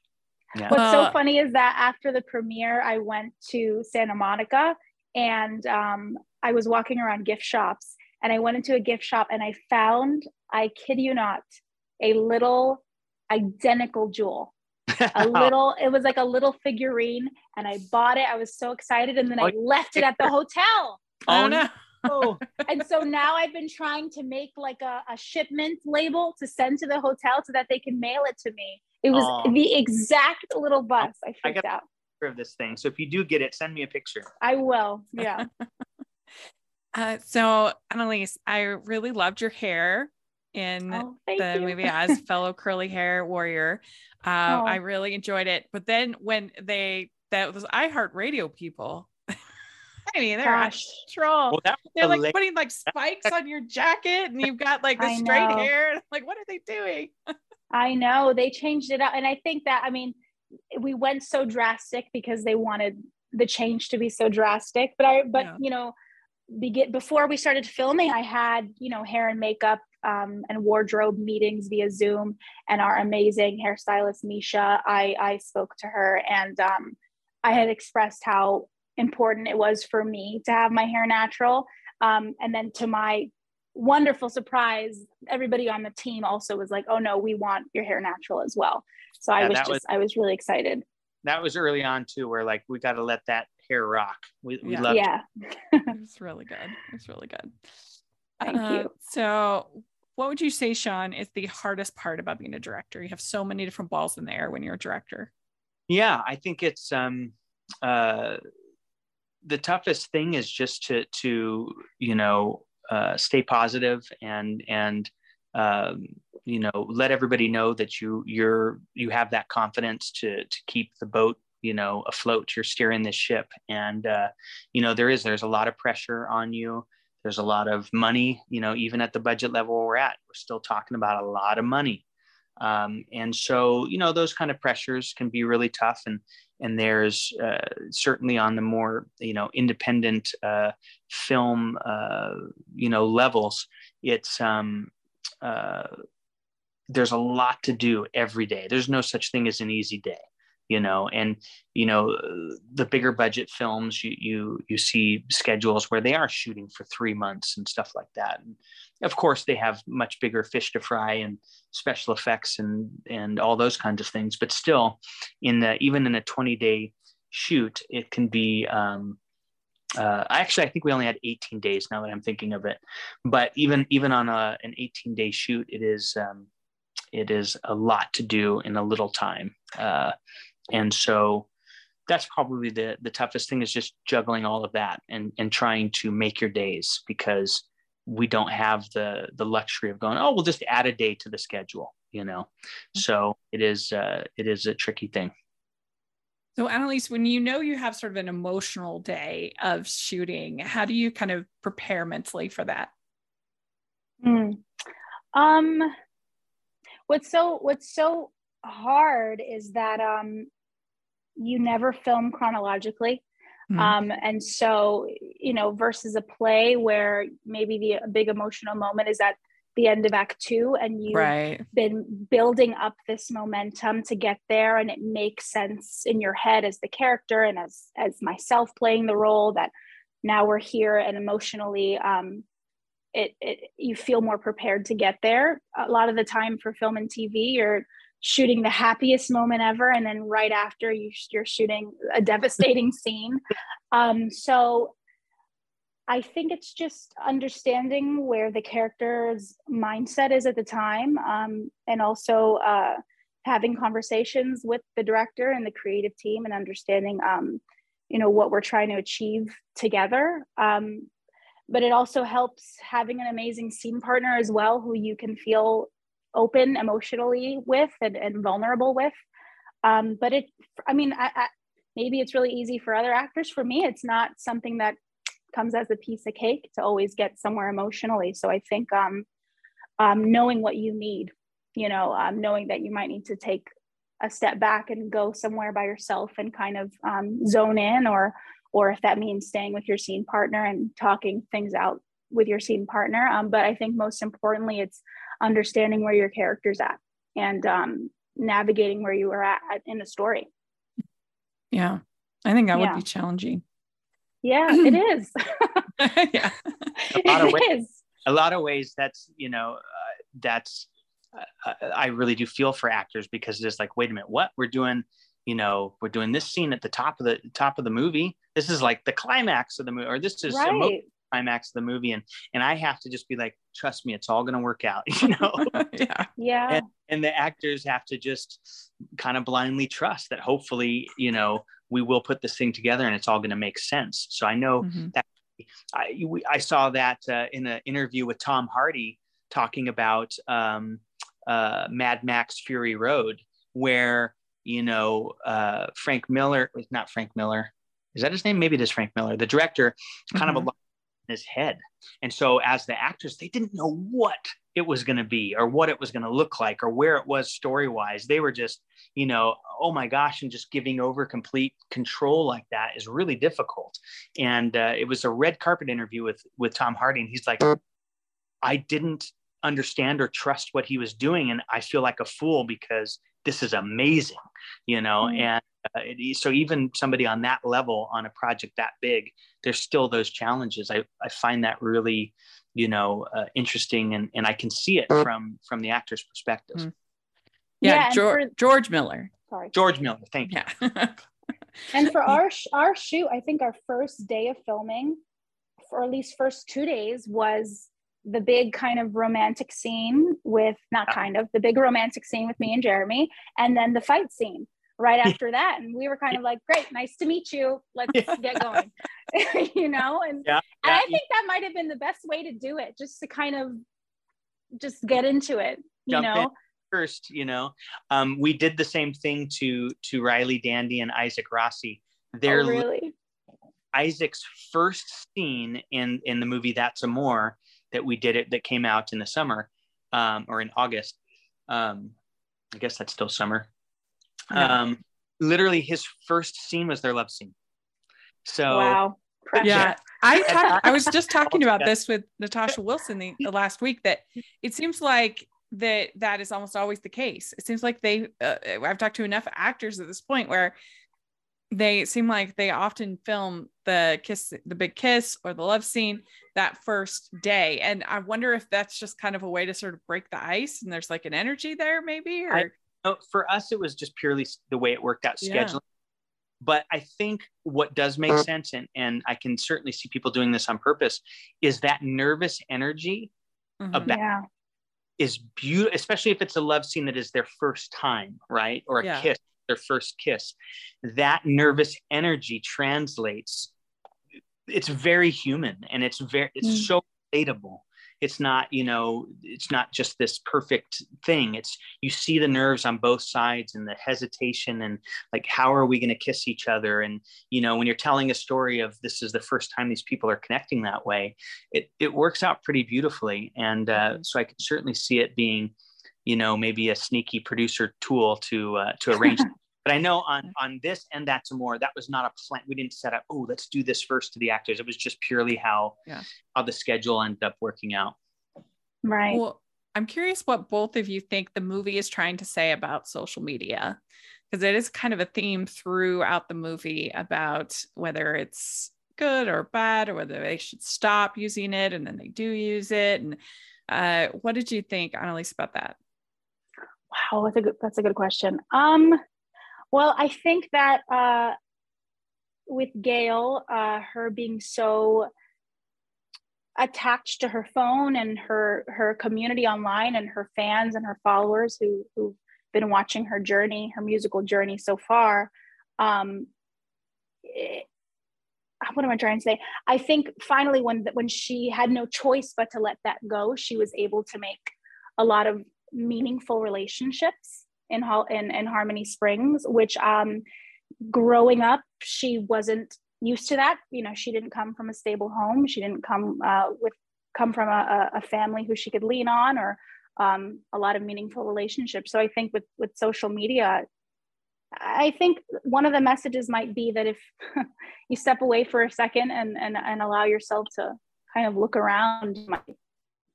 Yeah. What's so Uh, funny is that after the premiere, I went to Santa Monica and um, I was walking around gift shops and I went into a gift shop and I found, I kid you not, a little identical jewel. A little, it was like a little figurine and I bought it. I was so excited and then I Oh, left it at the hotel. Oh, Oh, no. No. And so now I've been trying to make like a, a shipment label to send to the hotel so that they can mail it to me. It was Aw. the exact little bus. I I freaked got- out. of this thing. So if you do get it, send me a picture. I will. Yeah. Uh, so Annelise, I really loved your hair in Oh, the you. movie as fellow curly hair warrior. Uh, Oh. I really enjoyed it. But then when they that was iHeartRadio people, I mean, they're out of Gosh. Well, that They're like hilarious. putting like spikes on your jacket, and you've got like the straight know. hair. Like, what are they doing? I know they changed it up. And I think that, I mean, we went so drastic because they wanted the change to be so drastic. But I, but, yeah. you know, begin before we started filming, I had, you know, hair and makeup um, and wardrobe meetings via Zoom and our amazing hairstylist, Misha. I, I spoke to her and um, I had expressed how important it was for me to have my hair natural. Um, and then to my wonderful surprise, everybody on the team also was like, "Oh no, we want your hair natural as well." So yeah, I was just, was, I was really excited. That was early on too, where like we got to let that hair rock. We, we yeah. love yeah. it's really good. It's really good. Thank uh, you. So, what would you say, Shaun, is the hardest part about being a director? You have so many different balls in the air when you're a director. Yeah, I think it's um, uh, the toughest thing is just to to you know uh, stay positive and and um, you know let everybody know that you you're you have that confidence to to keep the boat you know afloat. You're steering this ship. And uh, you know there is there's a lot of pressure on you. There's a lot of money you know even at the budget level we're at we're still talking about a lot of money um, and so you know those kind of pressures can be really tough and and there's uh, certainly on the more you know independent uh, film uh, you know levels it's um, uh, there's a lot to do every day. There's no such thing as an easy day you know and you know the bigger budget films you you you see schedules where they are shooting for three months and stuff like that and of course they have much bigger fish to fry and special effects and and all those kinds of things but still in the even in a 20 day shoot it can be um uh, actually, I think we only had 18 days now that I'm thinking of it. But even even on a, an 18 day shoot, it is um, it is a lot to do in a little time. Uh, and so that's probably the the toughest thing is just juggling all of that and and trying to make your days because we don't have the the luxury of going oh we'll just add a day to the schedule you know mm-hmm. so it is uh it is a tricky thing so annelise when you know you have sort of an emotional day of shooting how do you kind of prepare mentally for that mm. um what's so what's so hard is that um you never film chronologically. Mm-hmm. Um, and so, you know, versus a play where maybe the big emotional moment is at the end of act two and you've right. been building up this momentum to get there and it makes sense in your head as the character and as as myself playing the role that now we're here and emotionally um, it, it you feel more prepared to get there a lot of the time for film and tv you're shooting the happiest moment ever and then right after you, you're shooting a devastating scene. Um, so i think it's just understanding where the character's mindset is at the time um, and also uh, having conversations with the director and the creative team and understanding um, you know what we're trying to achieve together. Um, but it also helps having an amazing scene partner as well who you can feel open emotionally with and, and vulnerable with. Um, but it, I mean, I, I, maybe it's really easy for other actors. For me, it's not something that comes as a piece of cake to always get somewhere emotionally. So I think um, um, knowing what you need, you know, um, knowing that you might need to take a step back and go somewhere by yourself and kind of um, zone in, or or if that means staying with your scene partner and talking things out with your scene partner. Um, but I think most importantly, it's understanding where your character's at and um, navigating where you are at, at in the story. Yeah, I think that yeah. would be challenging. Yeah, it is. yeah, a lot of ways. A lot of ways. That's you know, uh, that's uh, I really do feel for actors because it's like, wait a minute, what we're doing? You know, we're doing this scene at the top of the top of the movie. This is like the climax of the movie, or this is right climax of the movie and and i have to just be like trust me it's all going to work out you know? Yeah. Yeah. And, and, the actors have to just kind of blindly trust that hopefully you know we will put this thing together and it's all going to make sense. So i know mm-hmm. that I, we, I saw that uh, in an interview with tom hardy talking about um, uh, mad max fury road where you know uh, frank miller not frank miller is that his name? Maybe it is frank miller the director kind mm-hmm. of a his head. And so as the actors, they didn't know what it was going to be or what it was going to look like or where it was story wise they were just you know oh my gosh and just giving over complete control like that is really difficult and uh, it was a red carpet interview with with tom hardy and he's like i didn't understand or trust what he was doing and i feel like a fool because this is amazing you know mm-hmm. and uh, it, so even somebody on that level on a project that big there's still those challenges. I, I find that really you know uh, interesting and, and i can see it from from the actor's perspective. Mm-hmm. yeah, yeah george, for, george miller. Sorry. George miller thank you. Yeah. And for our our shoot i think our first day of filming or at least first two days was the big kind of romantic scene with not kind of the big romantic scene with me and Jeremy, and then the fight scene right after that. And we were kind of like, great, nice to meet you. Let's yeah. get going. you know, and yeah. and I think that might have been the best way to do it, just to kind of just get into it, you Jump know. First, you know, um, we did the same thing to to Riley Dandy and Isaac Rossi. They're oh, really Isaac's first scene in in the movie That's Amor that we did it that came out in the summer um, or in August. Um, I guess that's still summer. Um, literally, his first scene was their love scene. So wow. Yeah, I talk, I was just talking about this with Natasha Wilson the, the, last week that it seems like that that is almost always the case. It seems like they uh, I've talked to enough actors at this point where they seem like they often film the kiss the big kiss or the love scene that first day and i wonder if that's just kind of a way to sort of break the ice and there's like an energy there maybe or I, no, for us it was just purely the way it worked out scheduling yeah. but i think what does make sense and, and i can certainly see people doing this on purpose is that nervous energy mm-hmm. about yeah. is beautiful especially if it's a love scene that is their first time right or a yeah. kiss their first kiss that nervous energy translates it's very human and it's very it's mm. so relatable it's not you know it's not just this perfect thing. It's you see the nerves on both sides and the hesitation and like how are we going to kiss each other? And you know when you're telling a story of this is the first time these people are connecting that way it, it works out pretty beautifully. And uh, so i can certainly see it being you know maybe a sneaky producer tool to uh, to arrange but i know on on this and That's Amor that was not a plan. We didn't set up oh let's do this first to the actors. It was just purely how yeah. how the schedule ended up working out. Right. Well i'm curious what both of you think the movie is trying to say about social media because it is kind of a theme throughout the movie about whether it's good or bad or whether they should stop using it and then they do use it. And uh, what did you think annelise about that? Wow, that's a good that's a good question. Um, well, I think that uh, with Gail, uh, her being so attached to her phone and her her community online and her fans and her followers who who've been watching her journey, her musical journey so far. Um, it, what am I trying to say? I think finally, when when she had no choice but to let that go, she was able to make a lot of meaningful relationships in in, in Harmony Springs, which um, growing up she wasn't used to that. You know, she didn't come from a stable home. She didn't come uh, with come from a, a family who she could lean on or um, a lot of meaningful relationships. So I think with with social media, I think one of the messages might be that if you step away for a second and, and, and allow yourself to kind of look around, you might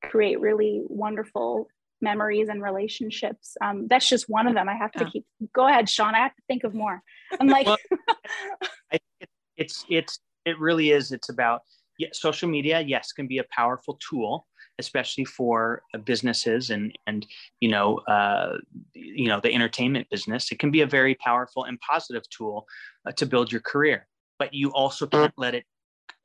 create really wonderful memories and relationships. Um, that's just one of them. I have to yeah. keep. Go ahead, Shaun. I have to think of more. I'm like, well, it's it's it really is. It's about yeah, social media. Yes, can be a powerful tool, especially for uh, businesses and and you know uh, you know the entertainment business. It can be a very powerful and positive tool uh, to build your career. But you also can't let it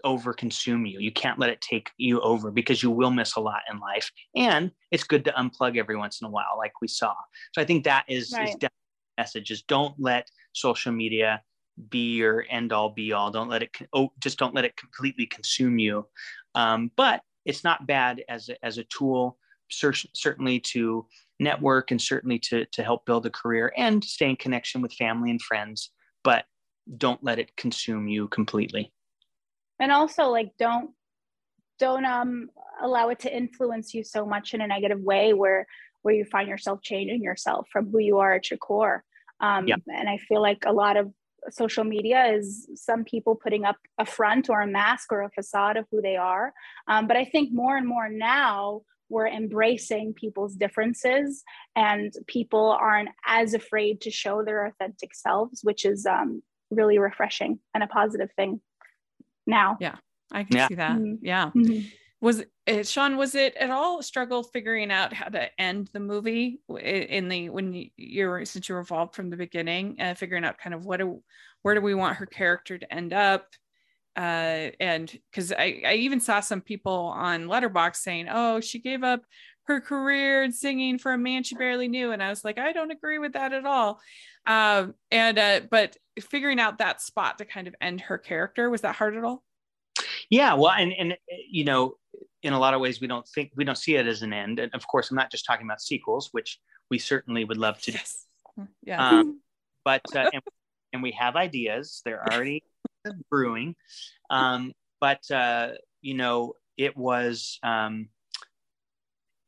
over consume you. You can't let it take you over because you will miss a lot in life. And it's good to unplug every once in a while, like we saw. So I think that is, right. is definitely the message is don't let social media be your end all be all. Don't let it, oh, just don't let it completely consume you. Um, but it's not bad as a, as a tool, cer- certainly to network and certainly to, to help build a career and stay in connection with family and friends. But don't let it consume you completely and also like don't don't um allow it to influence you so much in a negative way where where you find yourself changing yourself from who you are at your core. Um Yeah. and i feel like a lot of social media is some people putting up a front or a mask or a facade of who they are. Um, but i think more and more now we're embracing people's differences and people aren't as afraid to show their authentic selves which is um, really refreshing and a positive thing now Yeah, I can Yeah. see that. Mhm. Yeah. Mhm. Was it, Shaun, was it at all a struggle figuring out how to end the movie in the, when you- you're, since you were involved from the beginning, uh, figuring out kind of what, do, where do we want her character to end up? Uh, and because I, I even saw some people on Letterboxd saying, oh, she gave up her career in singing for a man she barely knew. And I was like, I don't agree with that at all. Um, and, uh, but figuring out that spot to kind of end her character, was that hard at all? Yeah, well, and and you know, in a lot of ways, we don't think we don't see it as an end. And of course, I'm not just talking about sequels, which we certainly would love to do. Yes. Yeah. Um, but uh, and, and we have ideas; they're already brewing. Um, but uh, you know, it was. Um,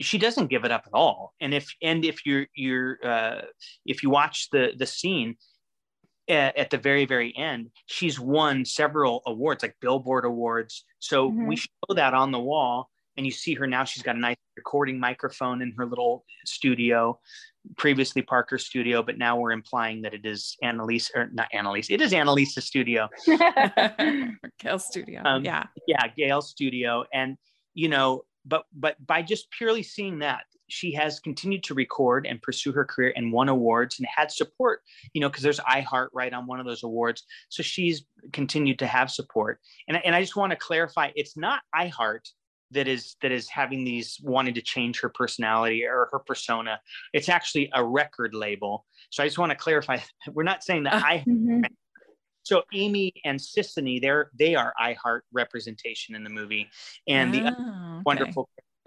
she doesn't give it up at all, and if and if you're you're uh, if you watch the the scene, at, at the very very end she's won several awards like billboard awards so Mhm. we show that on the wall and you see her now she's got a nice recording microphone in her little studio previously parker studio but now we're implying that it is annelise or not annelise it is annelise's studio Gail Studio. Um, yeah. yeah gail's studio and you know but but by just purely seeing that she has continued to record and pursue her career and won awards and had support you know because there's iheart right on one of those awards. So she's continued to have support. And, and i just want to clarify it's not iheart that is that is having these wanting to change her personality or her persona. It's actually a record label. So i just want to clarify we're not saying that i Mhm. so amy and sissany they're they are iheart representation in the movie. And the Oh, okay.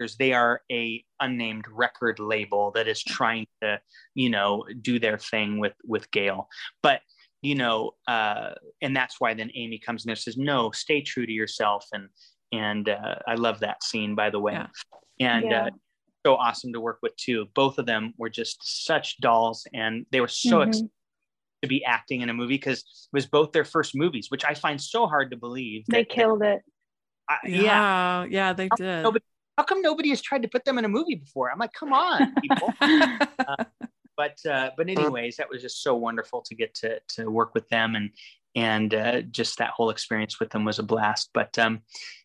Wonderful characters they are a unnamed record label that is trying to you know do their thing with with gail but you know uh and that's why then amy comes in and says no stay true to yourself and and uh, i love that scene by the way Yeah. and Yeah. uh so awesome to work with too both of them were just such dolls and they were so Mhm. excited to be acting in a movie because it was both their first movies which i find so hard to believe they that- that- killed it I- yeah Yeah. Yeah, they did. nobody- how come nobody has tried to put them in a movie before? I'm like, come on, people. but uh, but anyways, that was just so wonderful to get to to work with them and and uh, just that whole experience with them was a blast. But um,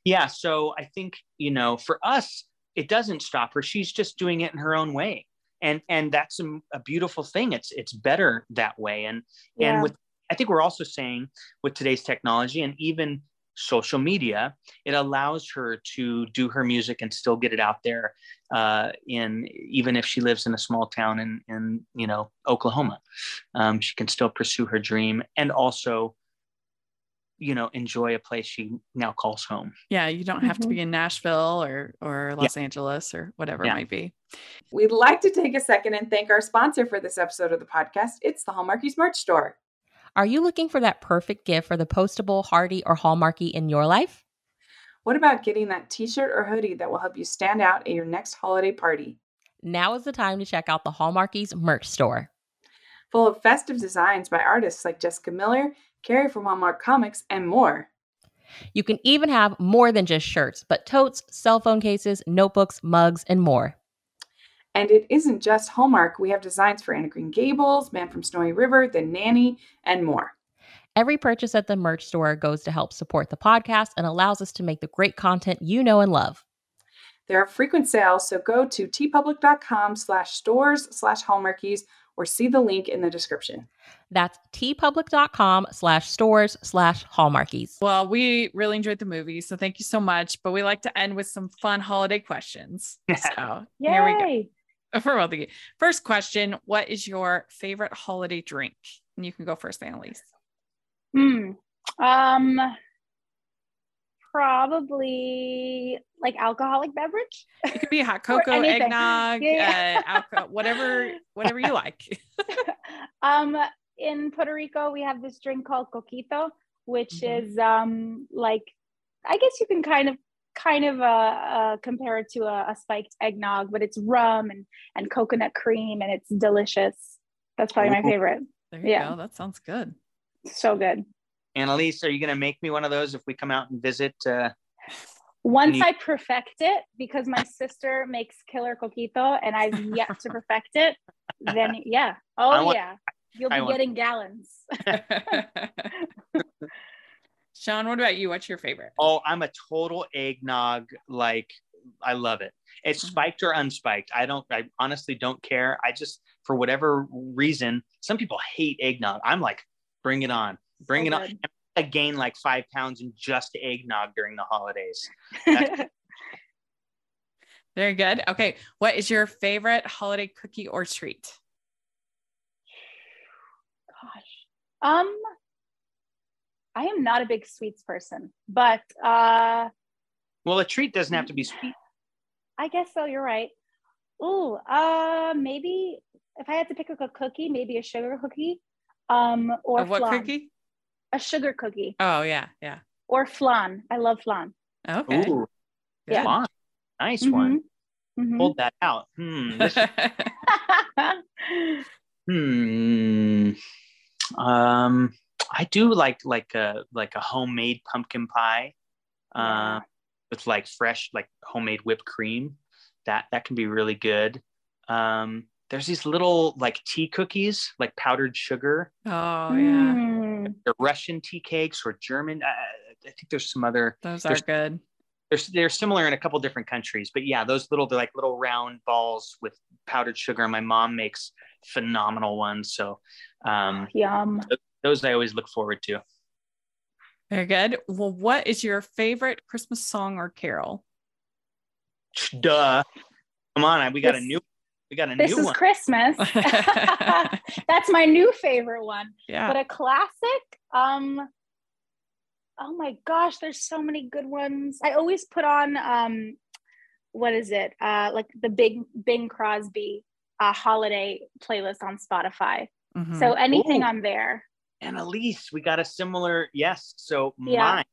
yeah, so I think you know for us, it doesn't stop her. She's just doing it in her own way, and and that's a, a beautiful thing. It's it's better that way. And Yeah. and with I think we're also saying with today's technology and even social media, it allows her to do her music and still get it out there. Uh, in even if she lives in a small town in in you know Oklahoma, um, she can still pursue her dream and also, you know, enjoy a place she now calls home. yeah, you don't have to Mhm. be in Nashville or or Los Angeles or whatever Yeah. it might be. We'd like to take a second and thank our sponsor for this episode of the podcast. It's the Hallmarkies merch store. Are you looking for that perfect gift for the postable, hardy, or hallmarky in your life? What about getting that t shirt or hoodie that will help you stand out at your next holiday party? Now is the time to check out the Hallmarkies merch store. Full of festive designs by artists like Jessica Miller, Carrie from Hallmark Comics, and more. You can even have more than just shirts, but totes, cell phone cases, notebooks, mugs, and more. And it isn't just Hallmark. We have designs for Anna Green Gables, Man from Snowy River, The Nanny, and more. Every purchase at the merch store goes to help support the podcast and allows us to make the great content you know and love. There are frequent sales, so go to teepublic.com slash stores slash hallmarkies or see the link in the description. That's teepublic.com slash stores slash hallmarkies. Well, we really enjoyed the movie, so thank you so much. But we like to end with some fun holiday questions. So here we go. For of you. First question: What is your favorite holiday drink? And you can go first, Annelise. Hmm. Um, probably like alcoholic beverage. It could be hot cocoa, eggnog, Yeah, uh, alco- whatever, whatever you like. um, in Puerto Rico, we have this drink called coquito, which Mhm. is um like I guess you can kind of kind of a, a compared to a, a, spiked eggnog, but it's rum and and coconut cream, and it's delicious. That's probably my favorite. There you yeah. go. That sounds good. So good. Annelise, are you going to make me one of those if we come out and visit? Uh, Once you- I perfect it, because my sister makes killer coquito and I've yet to perfect it, then yeah. Oh, want- yeah. You'll be I getting want- gallons. Shaun, what about you? What's your favorite? Oh, I'm a total eggnog. Like, I love it. It's mm-hmm. spiked or unspiked. I don't, I honestly don't care. I just, for whatever reason, some people hate eggnog. I'm like, bring it on, bring so it good. on. I gain like five pounds in just eggnog during the holidays. Very good. Okay. What is your favorite holiday cookie or treat? Gosh. Um, I am not a big sweets person, but uh well, a treat doesn't have to be sweet. I guess so. You're right. Ooh, uh, maybe if I had to pick a cookie, maybe a sugar cookie, um, or a what flan. cookie? A sugar cookie. Oh yeah, yeah. Or flan. I love flan. Okay. Ooh, yeah. Flan. Nice mm-hmm. one. Mm-hmm. Hold that out. Hmm. This... hmm. Um. I do like like a like a homemade pumpkin pie, uh, yeah. with like fresh like homemade whipped cream. That that can be really good. Um, there's these little like tea cookies, like powdered sugar. Oh yeah. Mm. The Russian tea cakes or German. Uh, I think there's some other. Those are good. They're, they're similar in a couple different countries, but yeah, those little they're like little round balls with powdered sugar. My mom makes phenomenal ones. So um, yum those I always look forward to. Very good. Well, what is your favorite Christmas song or carol? Duh. Come on, we got this, a new we got a this new is Christmas. That's my new favorite one. Yeah. But a classic, um, oh my gosh, there's so many good ones. I always put on um what is it? Uh like the big Bing Crosby uh holiday playlist on Spotify. Mm-hmm. So anything Ooh. on there. Annelise, we got a similar yes. So yeah. mine,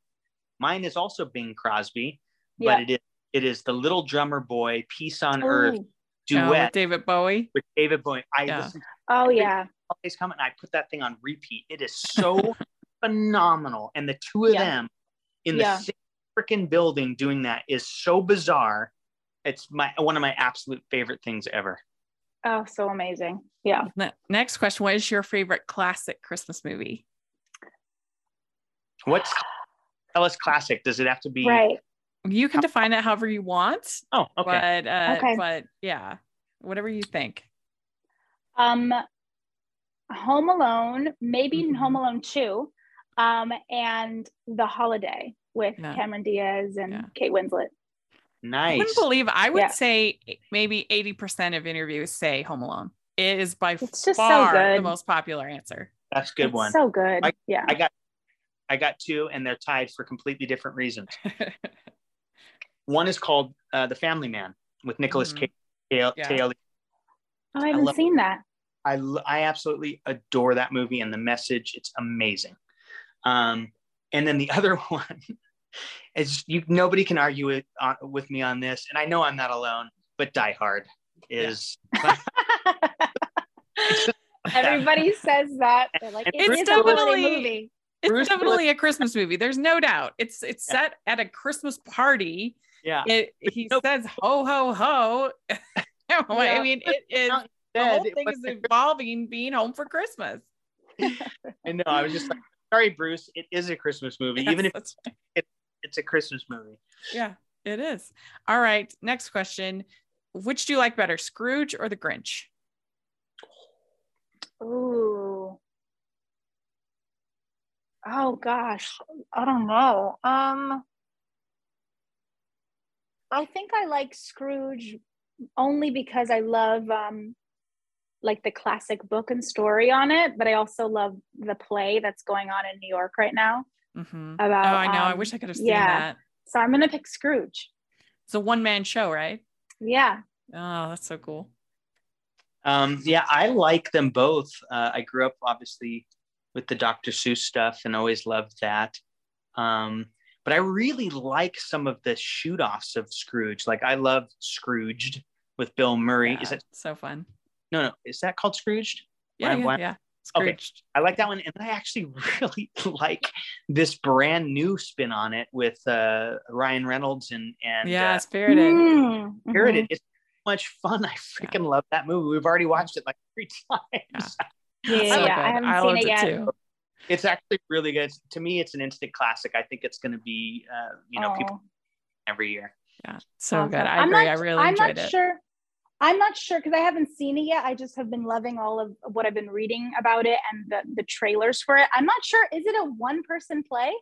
mine is also Bing Crosby, but yeah. it is it is the Little Drummer Boy, Peace on Ooh. Earth oh, duet, oh, David Bowie. With David Bowie, I yeah. listen. Oh yeah, always coming. I put that thing on repeat. It is so phenomenal, and the two of yeah. them in the same freaking building doing that is so bizarre. It's my one of my absolute favorite things ever. Oh, so amazing. Yeah. Next question What is your favorite classic Christmas movie? What's tell us classic? Does it have to be right? You can define it however you want. Oh, okay. But uh, okay. but yeah, whatever you think. Um, Home Alone, maybe mm-hmm. Home Alone 2, um, and The Holiday with yeah. Cameron Diaz and yeah. Kate Winslet. Nice. I wouldn't believe I would yeah. say maybe 80% of interviews say Home Alone. It is by it's just far so the most popular answer. That's good it's one. So good. I, yeah. I got I got two and they're tied for completely different reasons. one is called uh, The Family Man with Nicholas mm-hmm. Cage. Yeah. Oh, I haven't I seen that. I, I absolutely adore that movie and the message. It's amazing. Um, and then the other one it's you nobody can argue it uh, with me on this and i know i'm not alone but die hard is yeah. everybody says that They're like it's definitely movie it's Bruce definitely a christmas movie there's no doubt it's it's yeah. set at a christmas party yeah it, he nope. says ho ho ho yeah. i mean it is the whole thing is involving being home for christmas i know i was just like sorry bruce it is a christmas movie yes, even if right. it, it's a Christmas movie. Yeah, it is. All right. Next question. Which do you like better, Scrooge or the Grinch? Ooh. Oh gosh. I don't know. Um I think I like Scrooge only because I love um like the classic book and story on it, but I also love the play that's going on in New York right now. Mm-hmm. About oh, I know. Um, I wish I could have seen yeah. that. So I'm gonna pick Scrooge. It's a one man show, right? Yeah. Oh, that's so cool. Um, yeah, I like them both. Uh, I grew up obviously with the Dr. Seuss stuff and always loved that. Um, but I really like some of the shoot offs of Scrooge. Like I love Scrooged with Bill Murray. Yeah, Is it so fun? no no? Is that called Scrooged? Yeah, Ryan yeah, Black? yeah. Okay. I like that one, and I actually really like this brand new spin on it with uh, Ryan Reynolds and and Yeah, uh, Spirited. Mm, mhm. Spirited. It's so much fun. I freaking love that movie. We've already watched it like three times. Yeah, So yeah. I haven't I seen loved it it yet. too. It's actually really good. To me, it's an instant classic. I think it's going to be, uh, you know, people Oh, every year. Yeah, so awesome. good. I I'm agree. not- I really I'm enjoyed not it. sure. I'm not sure because I haven't seen it yet. I just have been loving all of what I've been reading about it and the, the trailers for it. I'm not sure. Is it a one person play?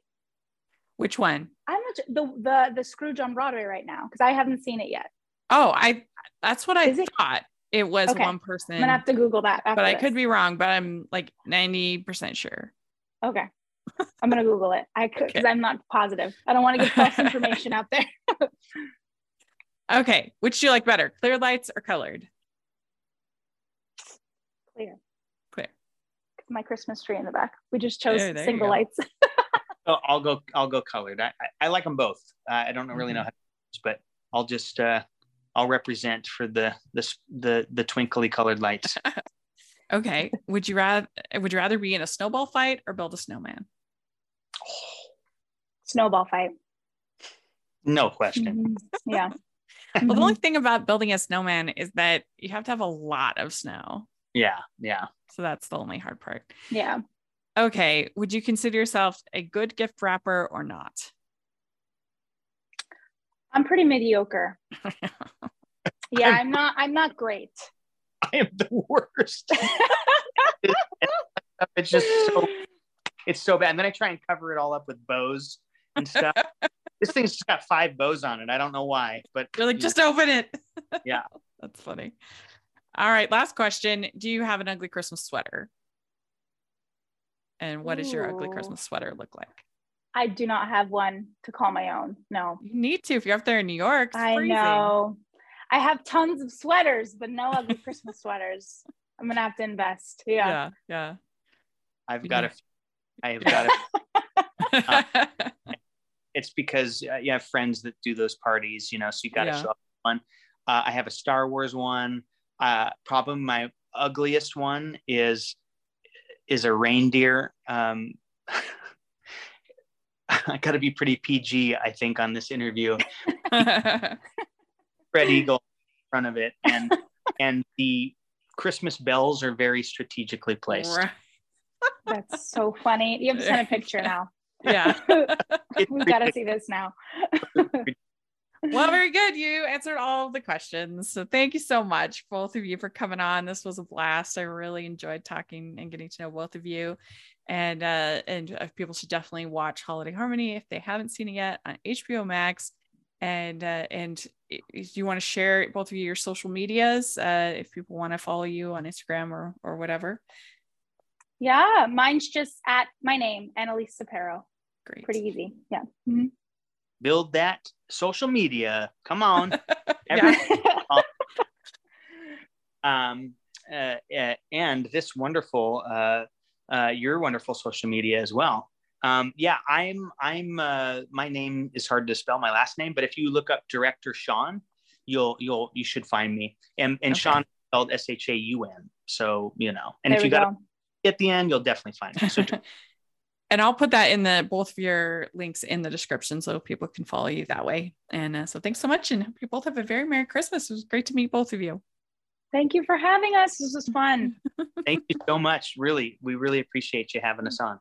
Which one? I'm not the the the Scrooge on Broadway right now because I haven't seen it yet. Oh, I. That's what I Is thought. It was Okay. one person, I'm gonna have to Google that. After but I this. could be wrong. But I'm like ninety percent sure. Okay. I'm gonna Google it. I could because Okay. I'm not positive. I don't want to give false information out there. Okay, which do you like better, clear lights or colored? Clear. Clear. My Christmas tree in the back. We just chose There- there single lights. So I'll go. I'll go colored. I, I, I like them both. Uh, I don't really know Mm-hmm. how, to use, but I'll just uh, I'll represent for the the the the twinkly colored lights. Okay. would you rather would you rather be in a snowball fight or build a snowman? Snowball fight. no question. Mhm. Yeah. Well, the only mm-hmm. thing about building a snowman is that you have to have a lot of snow. Yeah, yeah. So that's the only hard part. Yeah. Okay. Would you consider yourself a good gift wrapper or not? I'm pretty mediocre. Yeah, I'm not I'm not great. I am the worst. it's just so it's so bad. And then I try and cover it all up with bows and stuff. This thing's just got five bows on it. I don't know why, but You're like, just open it. Yeah. That's funny. All right. Last question. Do you have an ugly Christmas sweater? And what does your ugly Christmas sweater look like? I do not have one to call my own. No. You need to if you're up there in New York. It's I freezing. know. I have tons of sweaters, but no ugly Christmas sweaters. I'm gonna have to invest. Yeah. Yeah. I've got know. a I have got a Yeah. It's because uh, you have friends that do those parties, you know, so you got to Yeah. show up one. Uh, I have a Star Wars one. Uh, probably my ugliest one is is a reindeer. Um, I got to be pretty PG, I think, on this interview. Red Eagle in front of it, and and the Christmas bells are very strategically placed. Right. That's so funny. You have to send a picture now. Yeah. We've got to see this now. Well, very good. You answered all of the questions. So thank you so much, both of you, for coming on. This was a blast. I really enjoyed talking and getting to know both of you. And uh, and uh, people should definitely watch Holiday Harmony if they haven't seen it yet on HBO Max. And uh, and i- if you want to share both of you your social medias, uh, if people want to follow you on Instagram or or whatever, Yeah, mine's just at my name, Annelise Cepero. Great. Pretty easy. Yeah. Mhm. Build that social media. Come on. Yeah. um, uh, uh, and this wonderful, uh, uh, your wonderful social media as well. Um, yeah, I'm, I'm, uh, my name is hard to spell my last name, but if you look up director Shaun, you'll, you'll, you should find me. And, and Okay. Shaun is spelled S H A U N. So, you know, and there if we you got go. at the end, you'll definitely find me. So and I'll put that in the both of your links in the description so people can follow you that way. And uh, so thanks so much, and hope you both have a very merry Christmas. It was great to meet both of you. Thank you for having us. This was fun. thank you so much. Really, we really appreciate you having us on.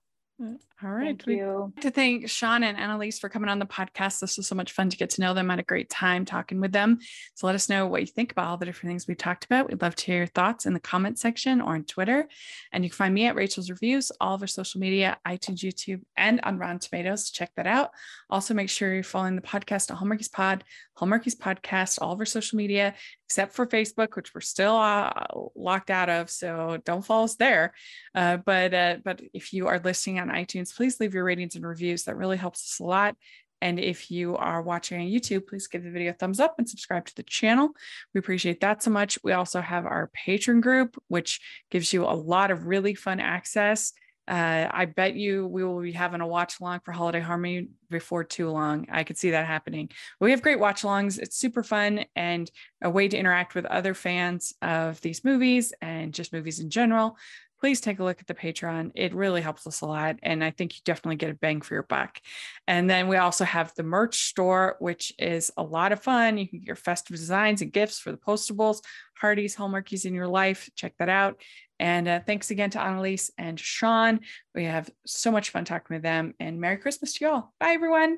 All right, Thank you. to thank Shaun and Annelise for coming on the podcast. This was so much fun to get to know them. I had a great time talking with them. So let us know what you think about all the different things we talked about. We'd love to hear your thoughts in the comment section or on Twitter. And you can find me at Rachel's Reviews, all of our social media, iTunes, YouTube, and on Rotten Tomatoes. Check that out. Also, make sure you're following the podcast at Hallmarkies Pod, Hallmarkies Podcast, all of our social media, except for Facebook, which we're still uh, locked out of. So don't follow us there. Uh, but uh, but if you are listening on iTunes, please leave your ratings and reviews. That really helps us a lot. And if you are watching on YouTube, please give the video a thumbs up and subscribe to the channel. We appreciate that so much. We also have our Patreon group, which gives you a lot of really fun access uh, I bet you we will be having a watch along for Holiday Harmony before too long. I could see that happening. We have great watch alongs. It's super fun and a way to interact with other fans of these movies and just movies in general. Please take a look at the Patreon. It really helps us a lot. And I think you definitely get a bang for your buck. And then we also have the merch store, which is a lot of fun. You can get your festive designs and gifts for the postables, Hearties, Hallmarkies in your life. Check that out. And uh, thanks again to Annelise and Shaun. We have so much fun talking with them. And Merry Christmas to you all. Bye, everyone.